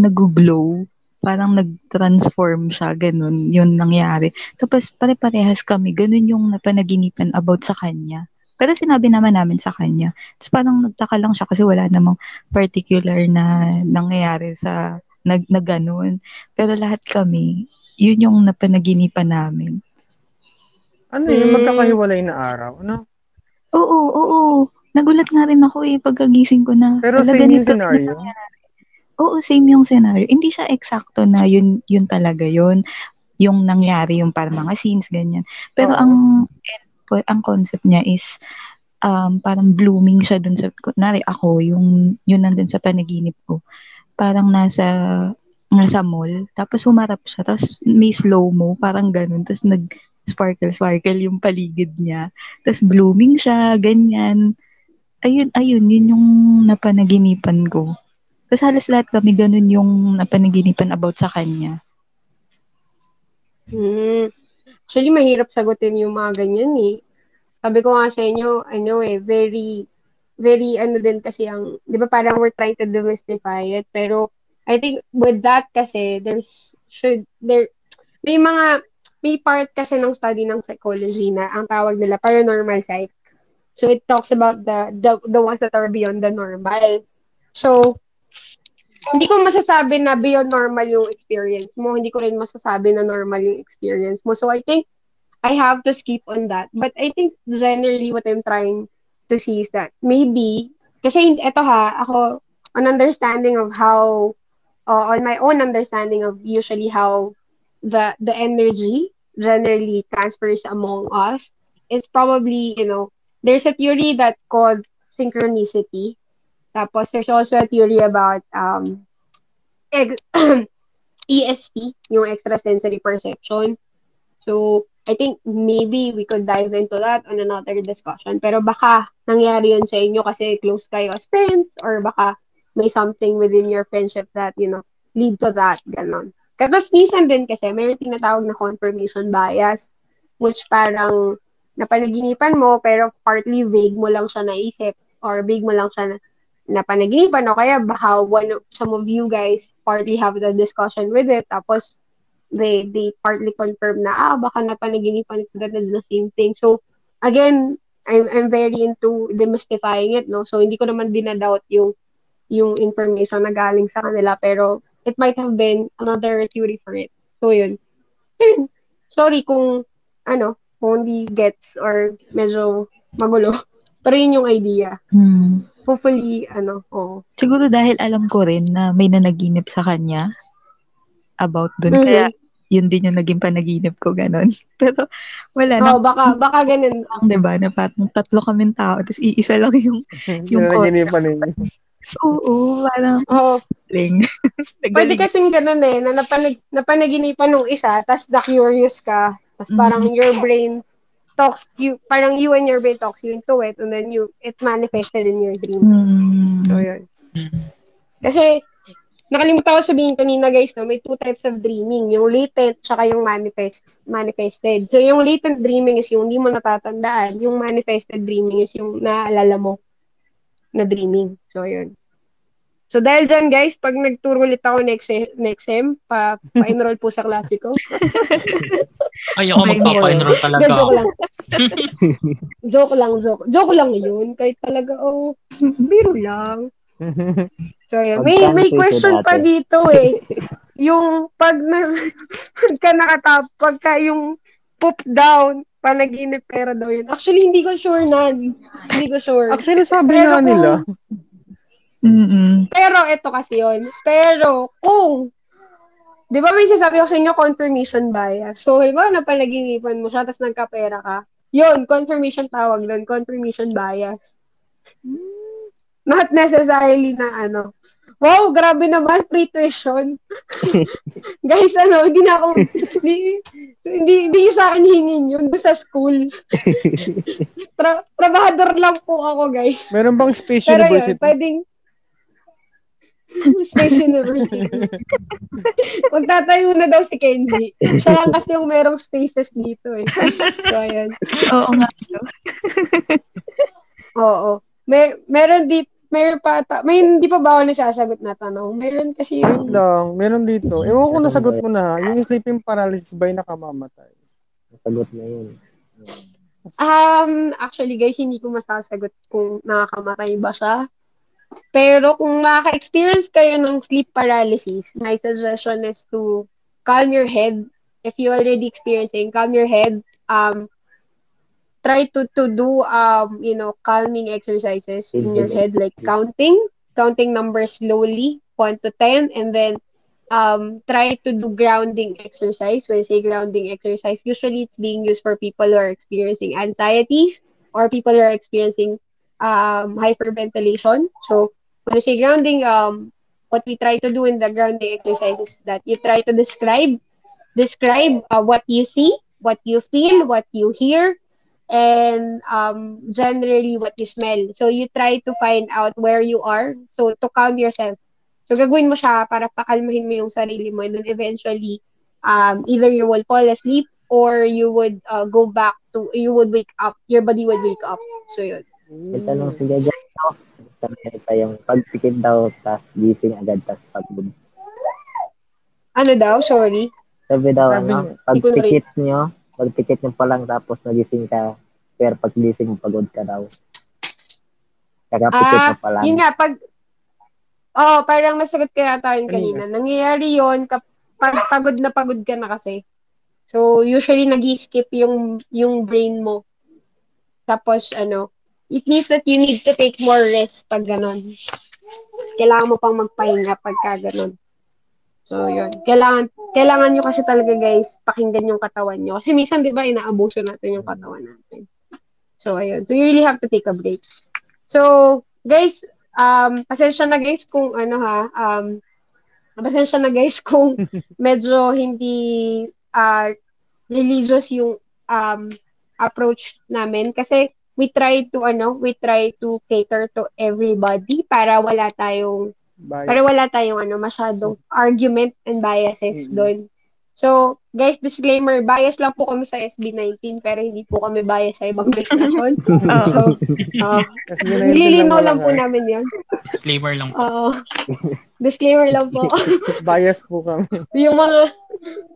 nag-glow. Parang nag-transform siya, ganun. Yun nangyari. Tapos, pare-parehas kami. Ganun yung napanaginipan about sa kanya. Pero sinabi naman namin sa kanya. Tapos parang nagtaka lang siya kasi wala namang particular na nangyayari sa nag, na ganun. Pero lahat kami, yun yung napanaginipan namin. Ano yung Mm. magkakahiwalay na araw? Ano? Oo, oo. Nagulat nga rin ako eh pagkagising ko na. Pero "Hala, same yung scenario? Oo, same yung scenario. Hindi siya eksakto na yun, yun talaga yun. Yung nangyari, yung parang mga scenes, ganyan. Pero Oo. ang ang concept niya is um, parang blooming siya dun sa, kunwari ako, yung, yun nandun sa panaginip ko. Parang nasa, nasa mall, tapos humarap siya, tapos may slow-mo, parang ganun, tapos nag, sparkle-sparkle yung paligid niya. Tapos blooming siya, ganyan. Ayun, ayun, yun yung napanaginipan ko. Tapos halos lahat kami ganun yung napanaginipan about sa kanya. Hmm. Actually, mahirap sagutin yung mga ganyan eh. Sabi ko nga sa inyo, ano eh, very, very ano din kasi ang, di ba parang we're trying to demystify it, pero I think with that kasi, there's, should, there, may mga, may part kasi ng study ng psychology na ang tawag nila paranormal psych. So it talks about the, the, the ones that are beyond the normal. So, hindi ko masasabi na beyond normal yung experience mo. Hindi ko rin masasabi na normal yung experience mo. So I think I have to skip on that. But I think generally what I'm trying to see is that maybe, kasi eto ha, ako, an understanding of how, uh, on my own understanding of usually how the the energy generally transfers among us is probably, you know, there's a theory that called synchronicity. Tapos there's also a theory about um ex- <clears throat> ESP, yung extrasensory perception. So, I think maybe we could dive into that on another discussion. Pero baka nangyari yun sa inyo kasi close kayo as friends or baka may something within your friendship that, you know, lead to that, ganon. Tapos minsan din kasi may tinatawag na confirmation bias which parang napanaginipan mo pero partly vague mo lang siya naisip or vague mo lang siya na, napanaginipan o kaya baka one of, some of you guys partly have the discussion with it tapos they they partly confirm na ah baka napanaginipan ko that the same thing so again I'm I'm very into demystifying it no so hindi ko naman dinadoubt yung yung information na galing sa kanila pero it might have been another theory for it so yun sorry kung ano kung hindi gets or medyo magulo <laughs> pero yun yung idea Hmm. hopefully ano oh Siguro dahil alam ko rin na may nanaginip sa kanya about dun. Mhm. Kaya yun din yung naging panaginip ko, ganon. <laughs> Pero wala na oh baka baka ganun lang, di ba? Na parang tatlo kaming tao, tapos iisa lang yung, <laughs> Yung Yung naginipan ninyo. Oo, parang oh <laughs> ling. Pwede kasing ganun eh, na napanag, napanaginipan nung isa, tas the-curious ka, tas parang your brain talks you, parang you and your brain talks you into it, and then you, it manifested in your dream. Hmm. So, yun. Kasi, nakalimutan ko sabihin kanina guys, no, may two types of dreaming, yung latent, tsaka yung manifest, manifested. So, yung latent dreaming is yung hindi mo natatandaan, yung manifested dreaming is yung naalala mo na dreaming. So, yun. So, dahil dyan, guys, pag nagturo ulit ako next, next sem, pa, pa-enroll po sa klase ko. <laughs> Ay, ako magpapa-enroll talaga. Joke lang. <laughs> joke lang, joke. Joke lang yun. Kahit talaga, oh, biro lang. So, yun. May, may question pa dito eh. Yung pag na, <laughs> pagka nakatap, pagka yung poop down, panaginip pera daw yun. Actually, hindi ko sure nan. Hindi ko sure. Actually, sabi Pero nga kung- nila. Mm-mm. Pero ito kasi yun. Pero kung, di ba may sasabi ko sa inyo confirmation bias? So, di ba napanaginipan mo siya, tapos nagkapera ka? Yun, confirmation tawag doon, confirmation bias. Not necessarily na ano. Wow, grabe naman, free tuition. <laughs> Guys, ano, hindi na ako, hindi, hindi, hindi yung sa akin hingin yun, doon sa school. <laughs> Tra- trabahador lang po ako, guys. Meron bang Space Pero University? yun, pwedeng <laughs> Space University. Magtatayo na daw si Kenji. Siya lang kasi yung merong spaces dito eh. So, ayun. Oo nga. Oo. May, meron dito, meron pa, ta- may hindi pa ba ako nasasagot na tanong? Meron kasi Wait yung, lang. Meron dito. Ewan ko nasagot mo na. ha. Yung sleeping paralysis ba yung nakamamatay? Sagot na yun. um, actually guys, hindi ko masasagot kung nakakamatay ba siya. Pero kung makaka-experience kayo ng sleep paralysis, my suggestion is to calm your head. If you already experiencing, calm your head. Um, try to to do um you know calming exercises in your head like counting counting numbers slowly 1 to 10 and then um try to do grounding exercise. When I say grounding exercise usually it's being used for people who are experiencing anxieties or people who are experiencing um hyperventilation. So when I say grounding um what we try to do in the grounding exercise is that you try to describe describe uh, what you see what you feel what you hear and um, generally what you smell. So you try to find out where you are. So to calm yourself. So gagawin mo siya para pakalmahin mo yung sarili mo and then eventually um, either you will fall asleep or you would uh, go back to, you would wake up. Your body would wake up. So yun. May tanong si. Tanong pa yung pagpikit daw, tas gising agad, tas pagod. Ano daw? Sorry. Sabi daw, Sabi ano, pagpikit nyo, pagpikit nyo pa lang, tapos nagising ka, pero pag gising mo, pagod ka daw. Kakapikit mo Ah, pa lang. yun nga, pag, oh, parang nasagot ko yata yun kanina. Nangyayari yun kapag pagod na pagod ka na kasi. So, usually nag-skip yung, yung brain mo. Tapos, ano, it means that you need to take more rest pag ganon. Kailangan mo pang magpahinga pagka ganon. So, yun. Kailangan, kailangan nyo kasi talaga, guys, pakinggan yung katawan nyo. Kasi minsan, di ba, inaabuso natin yung katawan natin. So, ayun. So, you really have to take a break. So, guys, um, pasensya na, guys, kung ano ha, um, pasensya na, guys, kung <laughs> medyo hindi uh, religious yung um, approach namin. Kasi, we try to, ano, we try to cater to everybody para wala tayong Bye. para wala tayong ano masyadong argument and biases Mm-mm. doon. So, guys, disclaimer, bias lang po kami sa SB19 pero hindi po kami bias sa ibang destination. <laughs> so, uh, yun nililinaw lang lang po namin yun. Disclaimer lang po. Oo. disclaimer lang po. <laughs> Bias po kami. yung mga,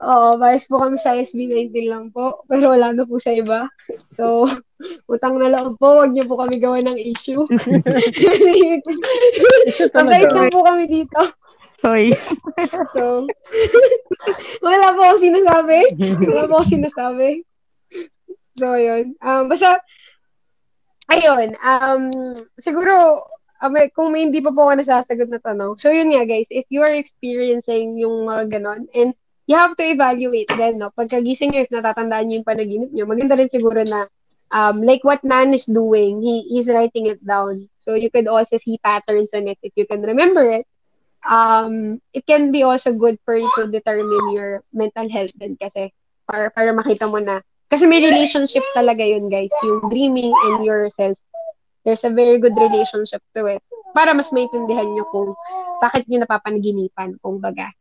oo, bias po kami sa SB19 lang po. Pero wala na po sa iba. So, utang na lang po, wag niyo po kami gawa ng issue. <laughs> Mabait lang po kami dito. Hoy. So, <laughs> wala po ako sinasabi. Wala po ako sinasabi. So, yun. Um, basta, ayun. Um, siguro, may, kung may hindi pa po ako nasasagot na tanong. So, yun nga, guys. If you are experiencing yung mga ganon, and you have to evaluate then, no? Pagkagising nyo, if natatandaan nyo yung panaginip nyo, maganda rin siguro na um, like what Nan is doing, he, he's writing it down. So, you could also see patterns on it if you can remember it um, it can be also good for you to determine your mental health din kasi para, para makita mo na kasi may relationship talaga yun guys. Yung dreaming and yourself. There's a very good relationship to it. Para mas maintindihan nyo kung bakit nyo napapanaginipan kung baga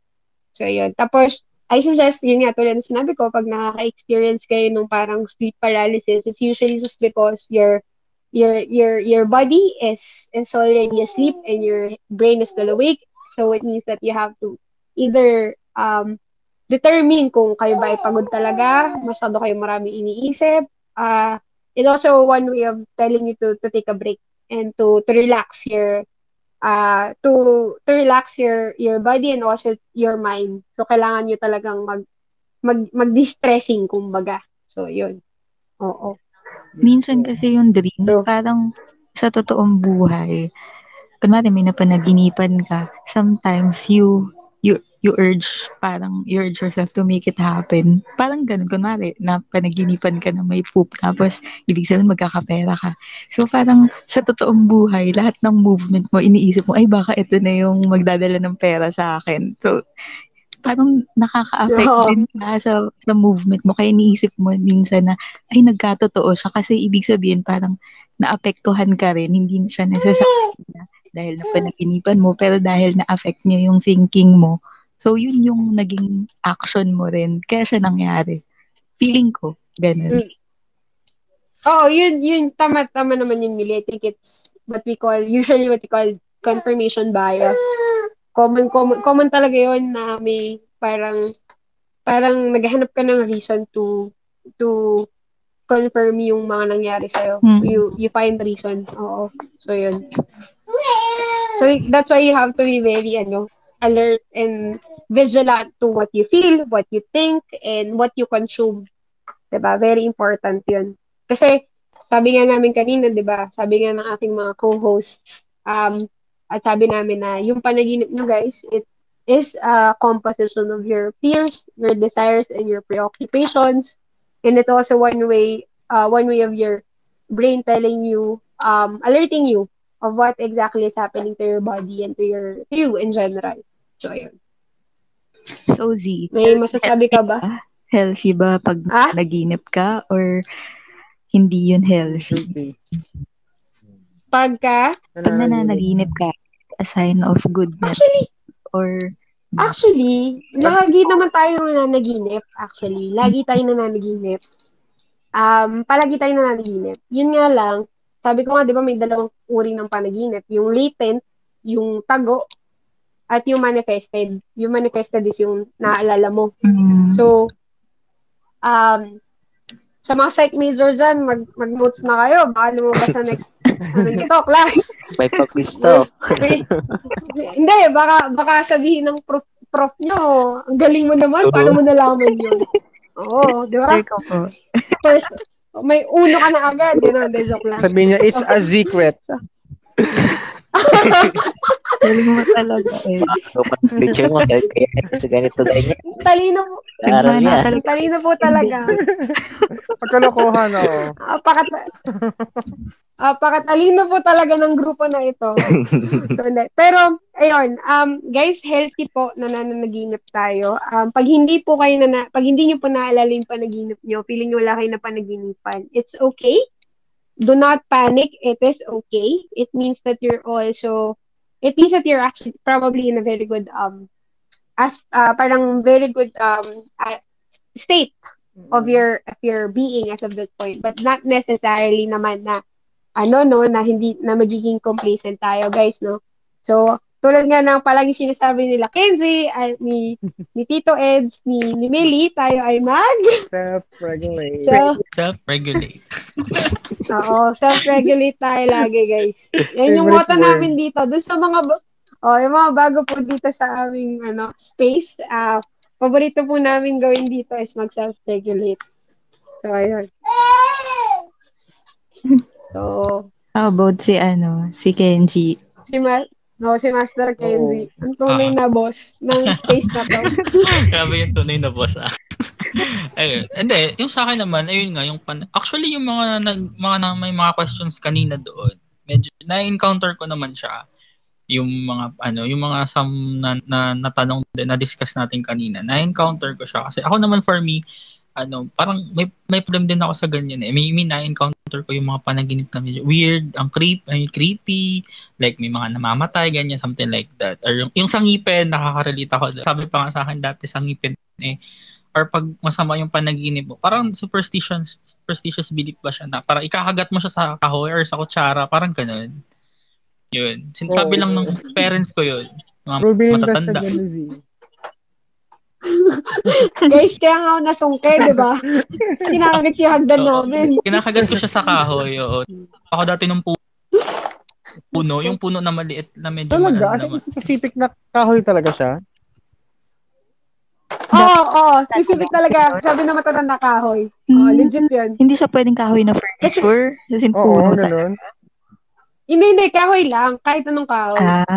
so yun. Tapos I suggest yun nga tulad ng sinabi ko pag nakaka-experience kayo nung parang sleep paralysis it's usually just because your your your your body is is already asleep and your brain is still awake So it means that you have to either um, determine kung kayo ba ay pagod talaga, masyado kayo marami iniisip. Uh, it's also one way of telling you to to take a break and to to relax your uh to to relax your your body and also your mind. So kailangan niyo talagang mag mag mag-distressing kumbaga. So yun. Oo. Minsan kasi yung dream, So- parang sa totoong buhay, kunwari may napanaginipan ka, sometimes you you you urge parang you urge yourself to make it happen. Parang ganun, kunwari, na panaginipan ka na may poop, tapos ibig sabihin magkakapera ka. So parang sa totoong buhay, lahat ng movement mo, iniisip mo, ay baka ito na yung magdadala ng pera sa akin. So parang nakaka-affect Oo. din ka sa, sa movement mo. Kaya iniisip mo minsan na, ay nagkatotoo siya. Kasi ibig sabihin parang naapektuhan ka rin. Hindi siya necessarily na dahil na panaginipan mo, pero dahil na-affect niya yung thinking mo. So, yun yung naging action mo rin. Kaya siya nangyari. Feeling ko, ganun. Oh, yun, yun, tama, tama naman yun, Millie. I think it's what we call, usually what we call confirmation bias. Common, common, common talaga yun na may parang, parang naghahanap ka ng reason to, to confirm yung mga nangyari sa'yo. Hmm. You, you find reason. Oo. So, yun. So, that's why you have to be very, ano, alert and vigilant to what you feel, what you think, and what you consume. ba Very important yun. Kasi, sabi nga namin kanina, ba? Sabi nga ng aking mga co-hosts, um, at sabi namin na yung panaginip nyo, guys, it is a composition of your fears, your desires, and your preoccupations. And it also one way, uh, one way of your brain telling you, um, alerting you of what exactly is happening to your body and to your to you in general. So, ayun. So, Z, May masasabi ka ba? healthy ba pag Ah? naginip ka or hindi yun healthy? Pagka, Pag nananaginip ka, a sign of goodness actually, or Actually, lagi naman tayo nananaginip. Actually, lagi tayo nananaginip. Um, palagi tayo nananaginip. Yun nga lang, sabi ko nga, di ba, may dalawang uri ng panaginip. Yung latent, yung tago, at yung manifested. Yung manifested is yung naalala mo. mm, So, um, sa mga psych major dyan, mag, mag-notes na kayo. Baka lumabas na next, <laughs> ano nito, class. May pa-quiz to. <laughs> Hindi, baka, baka sabihin ng prof, prof nyo, ang galing mo naman, paano mo nalaman yun? <laughs> Oo, di ba? First, may uno ka na agad, gano'n, de joke lang. Sabihin niya, it's a secret. Galing mo talaga eh. Picture mo, dahil kaya sa ganito ganyan. Talino Tignan niya. Talino po talaga. Pagkalokohan, oo. Apakat Apakatalino po talaga ng grupo na ito. <laughs> so. Pero, ayun, um, guys, healthy po na nananaginip tayo. Um, pag hindi po kayo na, pag hindi nyo po naalala yung panaginip nyo, feeling nyo wala kayo na panaginipan, it's okay. Do not panic. It is okay. It means that you're also, it means that you're actually probably in a very good, um, as, uh, parang very good, um, uh, state of your of your being as of that point but not necessarily naman na ano no na hindi na magiging complacent tayo guys no? So tulad nga ng palagi sinasabi nila Kenzie ay ni <laughs> ni Tito Eds ni ni Meli tayo ay mag Self-regulate. so Self-regulate. <laughs> oo self-regulate tayo lagi guys. Yan yung motto namin dito. Dun sa mga oh yung mga bago po dito sa aming ano space ah paborito po namin gawin dito is mag self-regulate so ayun <laughs> so How about si ano, si Kenji? Si Ma no, si Master Kenzie. Ang tunay Ah. na boss ng space na to. <laughs> Grabe yung tunay na boss ah. <laughs> ayun. Hindi, yung sa akin naman, ayun nga, yung pan... Actually, yung mga, nag, mga na, may mga questions kanina doon, medyo na-encounter ko naman siya. Yung mga, ano, yung mga some na, na, natanong din, na-discuss natin kanina, na-encounter ko siya. Kasi ako naman for me, ano, parang may, may problem din ako sa ganyan eh. May, may na-encounter ko yung mga panaginip na medyo weird, ang creep, ay, creepy, like may mga namamatay, ganyan, something like that. Or yung, yung sa ngipin, nakaka-relate ako. Sabi pa nga sa akin dati sa ngipin eh, or pag masama yung panaginip mo, parang superstitions, superstitious belief ba siya na parang ikakagat mo siya sa kahoy or sa kutsara, parang ganun. Yun. Sinasabi Oo. lang ng parents ko yun. Mga ng matatanda. <laughs> Guys, kaya nga ako nasungke, di ba? Kinakagat yung hagdan namin. Kinakagat ko siya sa kahoy. Oo. Ako dati nung pu- puno, yung puno na maliit na medyo Talaga? As in, specific na kahoy talaga siya? Oo, oo. Specific talaga. Sabi na matatanda kahoy. Oo, Hmm, legit yun. Hindi siya pwedeng kahoy na furniture. As in, puno talaga. ganun. Hindi, hindi. Kahoy lang. Kahit anong kahoy. Ah,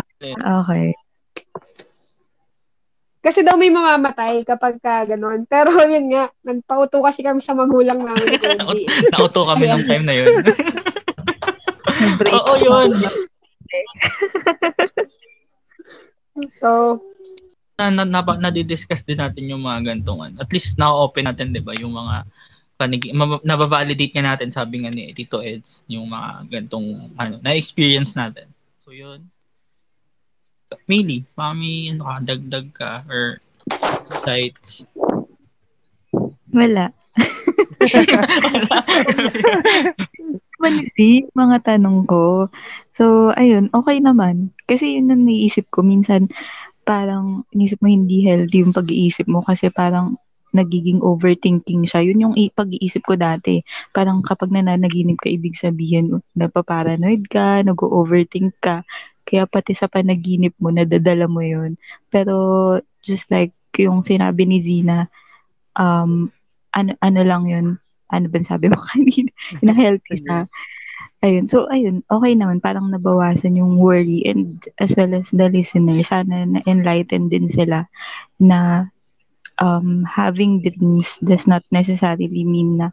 okay. Kasi daw may mamamatay kapag ka ganun. Pero <laughs> yun nga, nagpauto kasi kami sa magulang namin. <laughs> Nauto kami nung time na yun. <laughs> Oo, yun. So, na, na, na, nadidiscuss din natin yung mga gantong ano. At least na-open natin, di ba, yung mga panig ma- nababalidate nga natin, sabi nga ni Tito Eds, yung mga gantong ano, na-experience natin. So, yun. Mili, mami, ano ka, dagdag ka, or sites. Wala. <laughs> Mali, mga tanong ko. So, ayun, okay naman. Kasi yun ang naiisip ko. Minsan, parang, inisip mo hindi healthy yung pag-iisip mo kasi parang nagiging overthinking siya. Yun yung pag-iisip ko dati. Parang kapag nananaginip ka, ibig sabihin, napaparanoid ka, nag-overthink ka. Kaya pati sa panaginip mo, nadadala mo yun. Pero, just like yung sinabi ni Zina, um, ano, ano lang yun, ano ba sabi mo <laughs> kanina, na healthy siya. Ayun. So, ayun, okay naman. Parang nabawasan yung worry and as well as the listener, sana na-enlighten din sila na um, having dreams does not necessarily mean na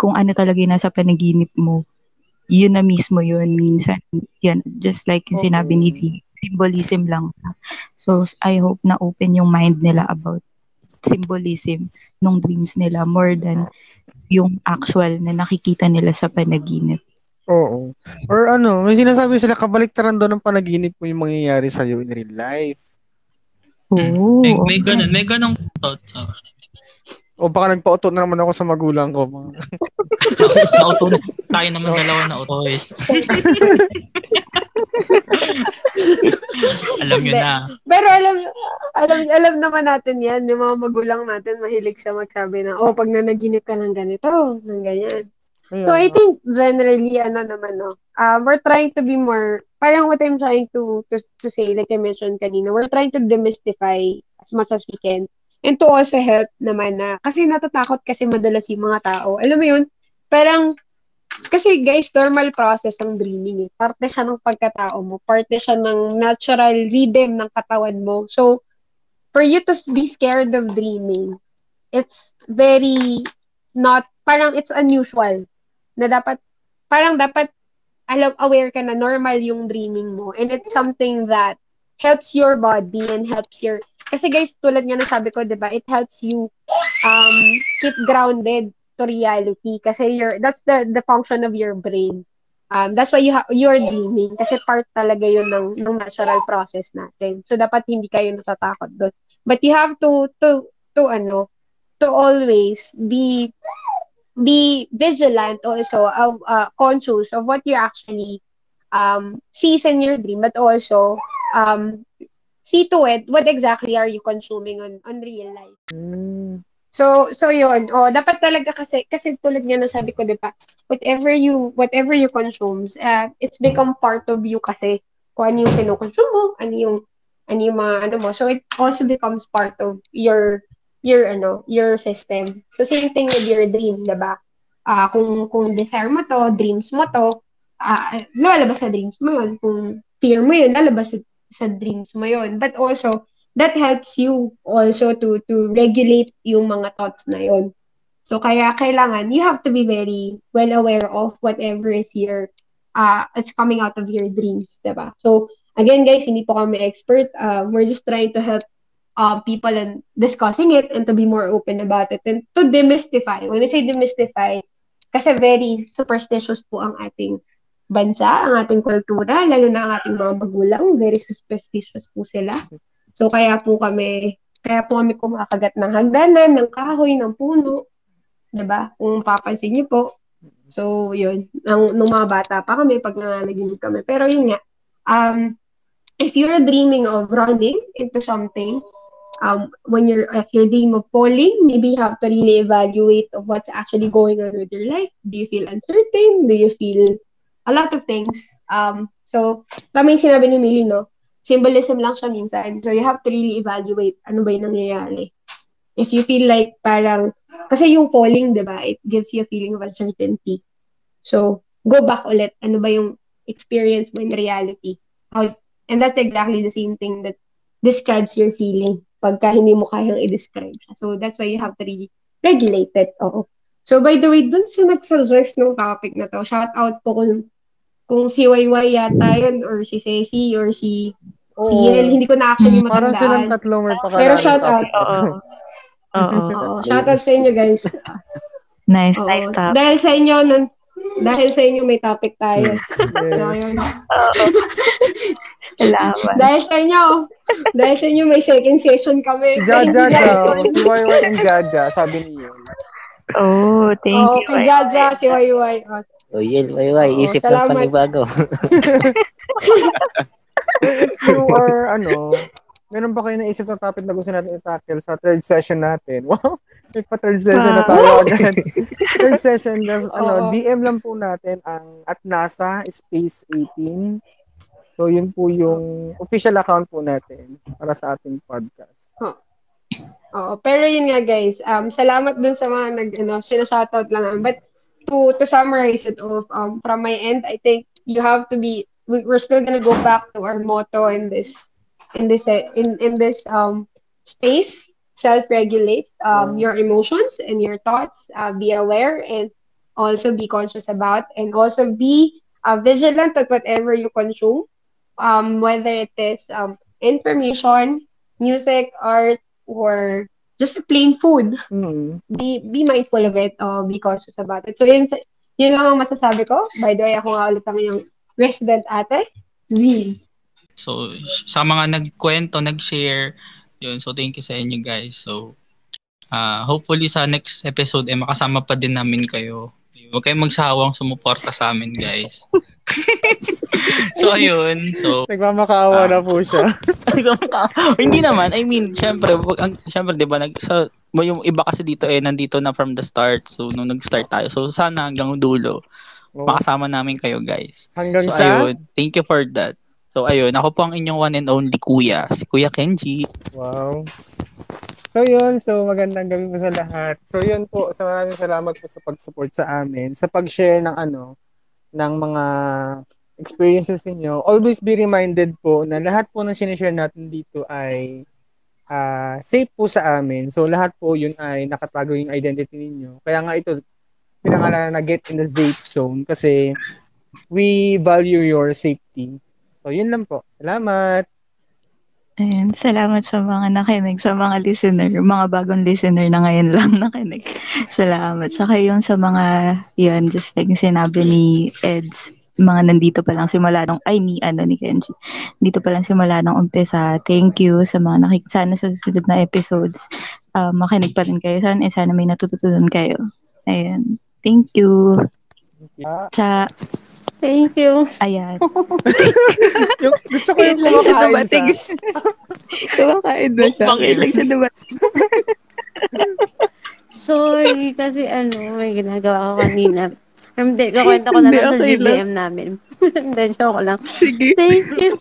kung ano talaga yung nasa panaginip mo, yun na mismo yun. Minsan, yan, just like yung sinabi ni T, symbolism lang. So, I hope na open yung mind nila about symbolism ng dreams nila more than yung actual na nakikita nila sa panaginip. Oo. Or ano, may sinasabi sila kabaliktaran doon ng panaginip mo yung mangyayari sa'yo in real life. Oo. May, may ganun, may ganun thoughts. Oh. O baka nagpauto na naman ako sa magulang ko. Mga... Nauto na. Tayo naman dalawa na autos. <laughs> Alam nyo Hindi. na. Pero alam, alam, alam naman natin yan, yung mga magulang natin mahilig sa magsabi na, oh, pag nanaginip ka ng ganito, ng ganyan. So, I think generally, ano naman, no, uh, we're trying to be more, parang what I'm trying to, to, to say, like I mentioned kanina, we're trying to demystify as much as we can. And to also help naman na, kasi natatakot kasi madalas yung mga tao. Alam mo yun, parang, kasi guys, normal process ng dreaming. Eh. Parte siya ng pagkatao mo. Parte siya ng natural rhythm ng katawan mo. So, for you to be scared of dreaming, it's very not, parang it's unusual. Na dapat, parang dapat alam, aware ka na normal yung dreaming mo. And it's something that helps your body and helps your, kasi guys, tulad nga na sabi ko, di ba, it helps you um, keep grounded to reality kasi you're that's the the function of your brain. Um, that's why you ha- you're dreaming kasi part talaga yun ng, ng natural process natin. So dapat hindi kayo natatakot doon. But you have to to to ano to always be be vigilant also of uh, conscious of what you actually um sees in your dream but also um see to it what exactly are you consuming on on real life. Mm. So, so yun. Oh, dapat talaga kasi, kasi tulad nga na sabi ko, di ba, whatever you, whatever you consume, uh, it's become part of you kasi kung ano yung kinukonsume mo, ano yung, ano yung mga, ano mo. So, it also becomes part of your, your, ano, your system. So, same thing with your dream, di ba? Uh, kung, kung desire mo to, dreams mo to, uh, lalabas sa dreams mo yun. Kung fear mo yun, lalabas sa, sa dreams mo yun. But also, that helps you also to to regulate yung mga thoughts na yon. So kaya kailangan you have to be very well aware of whatever is your uh it's coming out of your dreams, 'di ba? So again guys, hindi po kami expert. Uh, we're just trying to help uh, people and discussing it and to be more open about it and to demystify. When I say demystify, kasi very superstitious po ang ating bansa, ang ating kultura, lalo na ang ating mga magulang, very superstitious po sila. So, kaya po kami, kaya po kami kumakagat ng hagdanan, ng kahoy, ng puno. 'di ba? Kung papansin niyo po. So, yun. Nung, nung mga bata pa kami, pag nananaginip kami. Pero yun nga, um, if you're dreaming of running into something, um, when you're, if you're dreaming of falling, maybe you have to really evaluate what's actually going on with your life. Do you feel uncertain? Do you feel a lot of things? Um, so, yung sinabi ni Millie, no? symbolism lang siya minsan. So, you have to really evaluate ano ba yung nangyayari. If you feel like parang, kasi yung falling, di ba, it gives you a feeling of uncertainty. So, go back ulit. Ano ba yung experience mo in reality? How, and that's exactly the same thing that describes your feeling pagka hindi mo kayang i-describe siya. So, that's why you have to really regulate it. Oo. So, by the way, dun sa nagsuggest ng topic na to, shout out po kung kung si Wayway yata yun, or si Ceci, or si oh. si Yel. Hindi ko na actually matandaan. Parang silang tatlo may pakalala. Pero shout out. Oo. <laughs> Oo. Shout out sa inyo, guys. Nice, Oo. nice topic. Dahil sa inyo, nan, dahil sa inyo may topic tayo. Yes. So, yun. Salamat. Dahil sa inyo, dahil sa inyo may second session kami. Jaja daw. Si YY and Jaja, sabi ni. Oh, thank Oo, you. kay Jaja, si YY. Oh, O yun, way. Oo, Isip ng panibago. <laughs> You are, ano, meron ba kayo naisip na topic na gusto natin i-tackle sa third session natin? <laughs> Wow! May pa <laughs> third session na tayo agad. third session, just, ano, Oo. DM lang po natin ang at NASA Space 18. So, yun po yung official account po natin para sa ating podcast. Oo, pero yun nga guys, um, salamat dun sa mga nag, ano, sinashoutout lang namin. But to, to summarize it all, um, from my end, I think you have to be, we, we're still gonna go back to our motto in this, in this, uh, in, in this, um, space, self-regulate, um, your emotions and your thoughts, uh, be aware and also be conscious about, and also be uh, vigilant at whatever you consume, um, whether it is, um, information, music, art, or just plain food, Hmm. be be mindful of it or be cautious about it. So yun, yun lang ang masasabi ko. By the way, ako nga ulit ang yung resident ate, Z. So, sa mga nagkwento, nag-share, yun. So, thank you sa inyo guys. So, ah hopefully sa next episode, eh, makasama pa din namin kayo. Huwag kayong magsawang sumuporta sa amin, guys. <laughs> so, ayun. So, Nagmamakaawa Ah. na po siya. <laughs> hindi naman. I mean, syempre, ang, syempre, di ba, nag, sa, yung iba kasi dito eh, nandito na from the start. So, nung nag-start tayo. So, sana hanggang dulo, Oh, makasama namin kayo, guys. hanggang So, sa... ayun. Thank you for that. So, ayun. Ako po ang inyong one and only kuya. Si Kuya Kenji. Wow. So yun, so magandang gabi po sa lahat. So yun po, so maraming salamat po sa pag-support sa amin, sa pag-share ng ano, ng mga experiences niyo. Always be reminded po na lahat po ng sinishare natin dito ay uh, safe po sa amin. So lahat po yun ay nakatago yung identity ninyo. Kaya nga ito, pinangalan na get in the safe zone kasi we value your safety. So yun lang po. Salamat! Ayan, salamat sa mga nakinig, sa mga listener, mga bagong listener na ngayon <laughs> lang nakinig. Salamat. Saka yung sa mga, yun, just like sinabi ni Eds, mga nandito pa lang simula nung, ay ni, ano, ni Kenji. Dito pa lang simula nung umpisa. Thank you sa mga nakik, sana sa susunod na episodes, uh, makinig pa rin kayo. Sana, eh, sana may natututunan kayo. Ayan. Thank you. Cha. Thank you. Ayan. <laughs> yung, gusto ko yung <laughs> lang siya dumating. siya. kumakain ba siya? Kailan lang siya dumating. Sorry, kasi ano, may ginagawa ko kanina. Hindi, kakwento ko na lang sa. GDM namin. <laughs> Hindi, joke lang. Sige. Thank you.